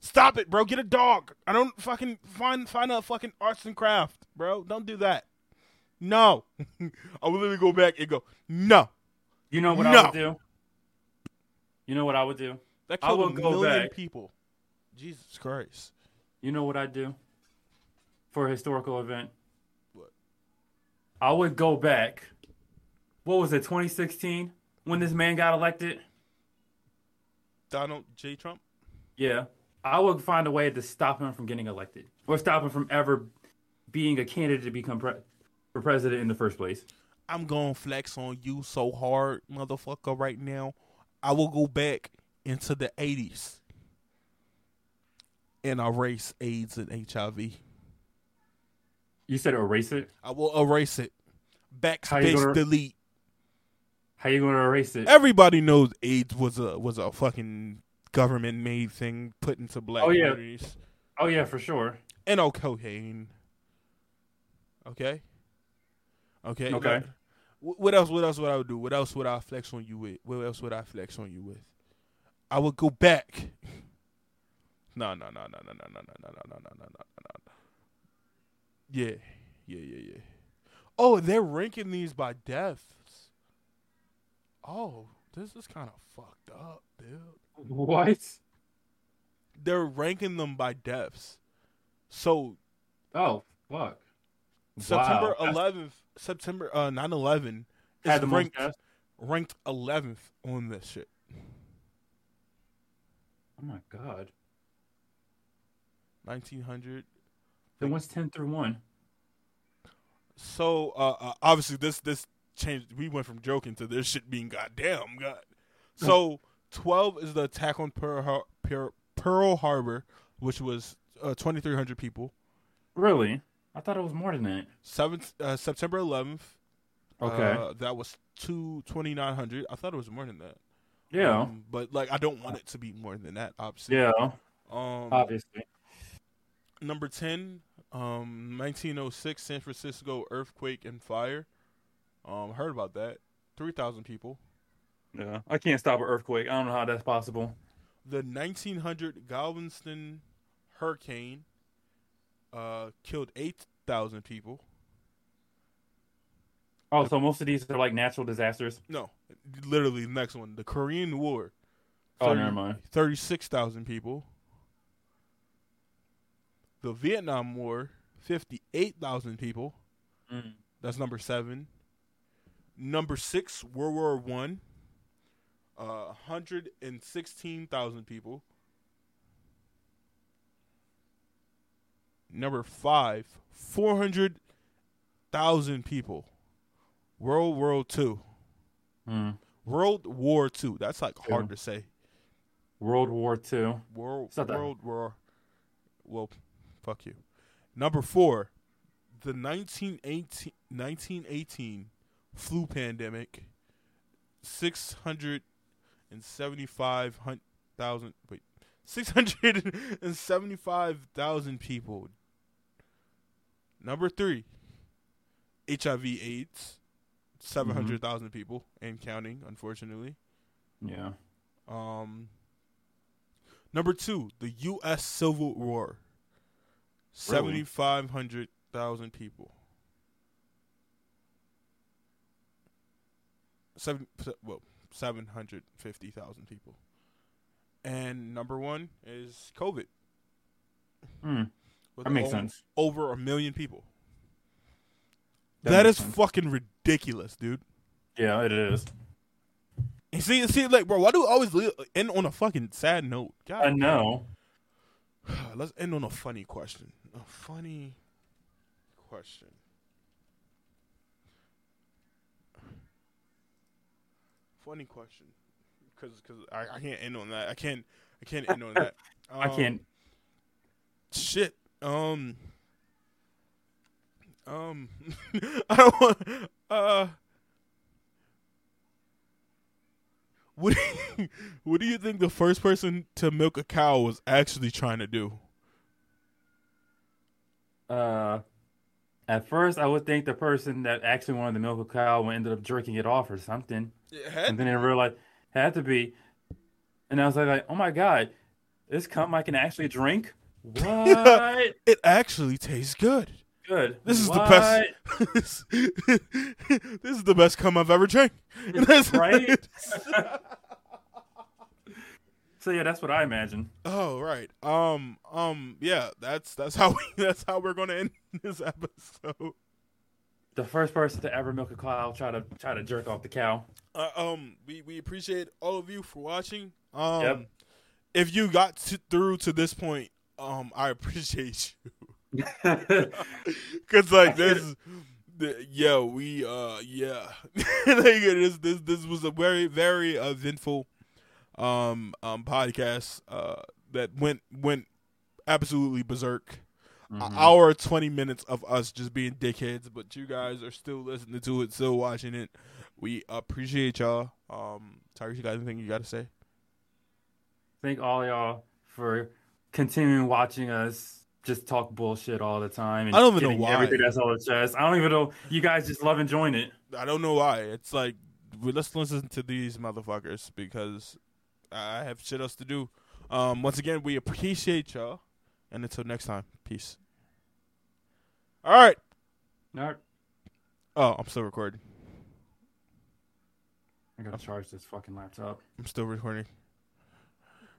Stop it, bro. Get a dog. I don't fucking find find a fucking arts and craft, bro. Don't do that. No. Oh, I will literally go back and go, no. you know what I would do? You know what I would do? That I killed will a go million back. people. Jesus Christ. You know what I'd do for a historical event? I would go back. What was it, 2016, when this man got elected? Donald J. Trump? Yeah. I would find a way to stop him from getting elected or stop him from ever being a candidate to become pre- for president in the first place. I'm gonna flex on you so hard, motherfucker, right now. I will go back into the 80s and erase AIDS and HIV. You said erase it? I will erase it. Backspace gonna- delete. How you going to erase it? Everybody knows AIDS was a was a fucking government made thing put into black Oh, yeah. communities. Oh, yeah, for sure. And no cocaine. Okay. Okay. Okay. Wh- What else? What else would I do? What else would I flex on you with? What else would I flex on you with? I would go back. No, no, no, no, no, no, no, no, no, no, no, no, no, no, no. Yeah, yeah, yeah, yeah. Oh, they're ranking these by deaths. Oh, this is kind of fucked up, dude. What? They're ranking them by deaths. So Oh, fuck. September Wow. 11th, September uh 9/11 is ranked deaths? ranked 11th on this shit. Oh, my God. 1900. Then what's 10 through 1? So uh, uh obviously this this changed. We went from joking to this shit being goddamn god. So 12 is the attack on Pearl, Har- Pearl, Pearl Harbor, which was uh, 2,300 people. Really? I thought it was more than that. Seventh uh, September 11th. Okay. uh, that was two 2,900. I thought it was more than that. yeah. Um, but like I don't want it to be more than that. Obviously. yeah. Um, Obviously. Number 10, um, 1906 San Francisco earthquake and fire. Um, heard about that. 3,000 people. Yeah. I can't stop an earthquake. I don't know how that's possible. The 1900 Galveston hurricane uh, killed 8,000 people. Oh, so most of these are like natural disasters. No, literally the next one. The Korean War. Oh, never mind. 36,000 people. The Vietnam War, 58,000 people. Mm. That's number seven. Number six, World War One. Uh, hundred and sixteen thousand people. Number five, four hundred thousand people. World War Two. Mm. World War Two. That's like hard to say. World War Two. World that- World War. Well, fuck you. Number four, the 1918, 1918 flu pandemic. Six hundred and seventy-five thousand. Wait, six hundred and seventy-five thousand people. Number three, HIV/AIDS. Seven hundred thousand people and counting. Unfortunately. Yeah. Um, number two, the U.S. Civil War. Seventy-five hundred thousand people. Seven, well, seven hundred fifty thousand people. And number one is COVID. Mm. That makes sense. Over a million people. That that makes is sense. fucking ridiculous, dude. Yeah, it is. You see, see, like, bro, why do we always li- end on a fucking sad note? God I know. Let's end on a funny question. A funny question. Funny question, because because I, I can't end on that. I can't I can't end on that. I Um, can't. Shit. Um. Um. I don't want. Uh. What do, you, what do you think the first person to milk a cow was actually trying to do? Uh, At first, I would think the person that actually wanted to milk a cow ended up jerking it off or something, and then I realized had to be, and I was like, oh my god, this cum I can actually drink. What? it actually tastes good. Good. This is What? the best. this is the best cum I've ever drank. right? so yeah, that's what I imagine. Oh right. Um. Um. Yeah. That's that's how we that's how we're gonna end this episode. The first person to ever milk a cow try to try to jerk off the cow. Uh, um. We we appreciate all of you for watching. Um. Yep. If you got to, through to this point, um, I appreciate you. Cause like this, the, yeah, we uh, yeah, like this this this was a very very eventful um um podcast uh that went went absolutely berserk. An Mhm. hour twenty minutes of us just being dickheads, but you guys are still listening to it, still watching it. We appreciate y'all. Um, Tyrese, you got anything you got to say? Thank all y'all for continuing watching us just talk bullshit all the time. And I don't even know why. Everything that's on the chest. I don't even know. You guys just love enjoying it. I don't know why. It's like well, let's listen to these motherfuckers because I have shit else to do. Um, once again, we appreciate y'all, and until next time, peace. All right. All right. Oh, I'm still recording. I gotta charge this fucking laptop. I'm still recording.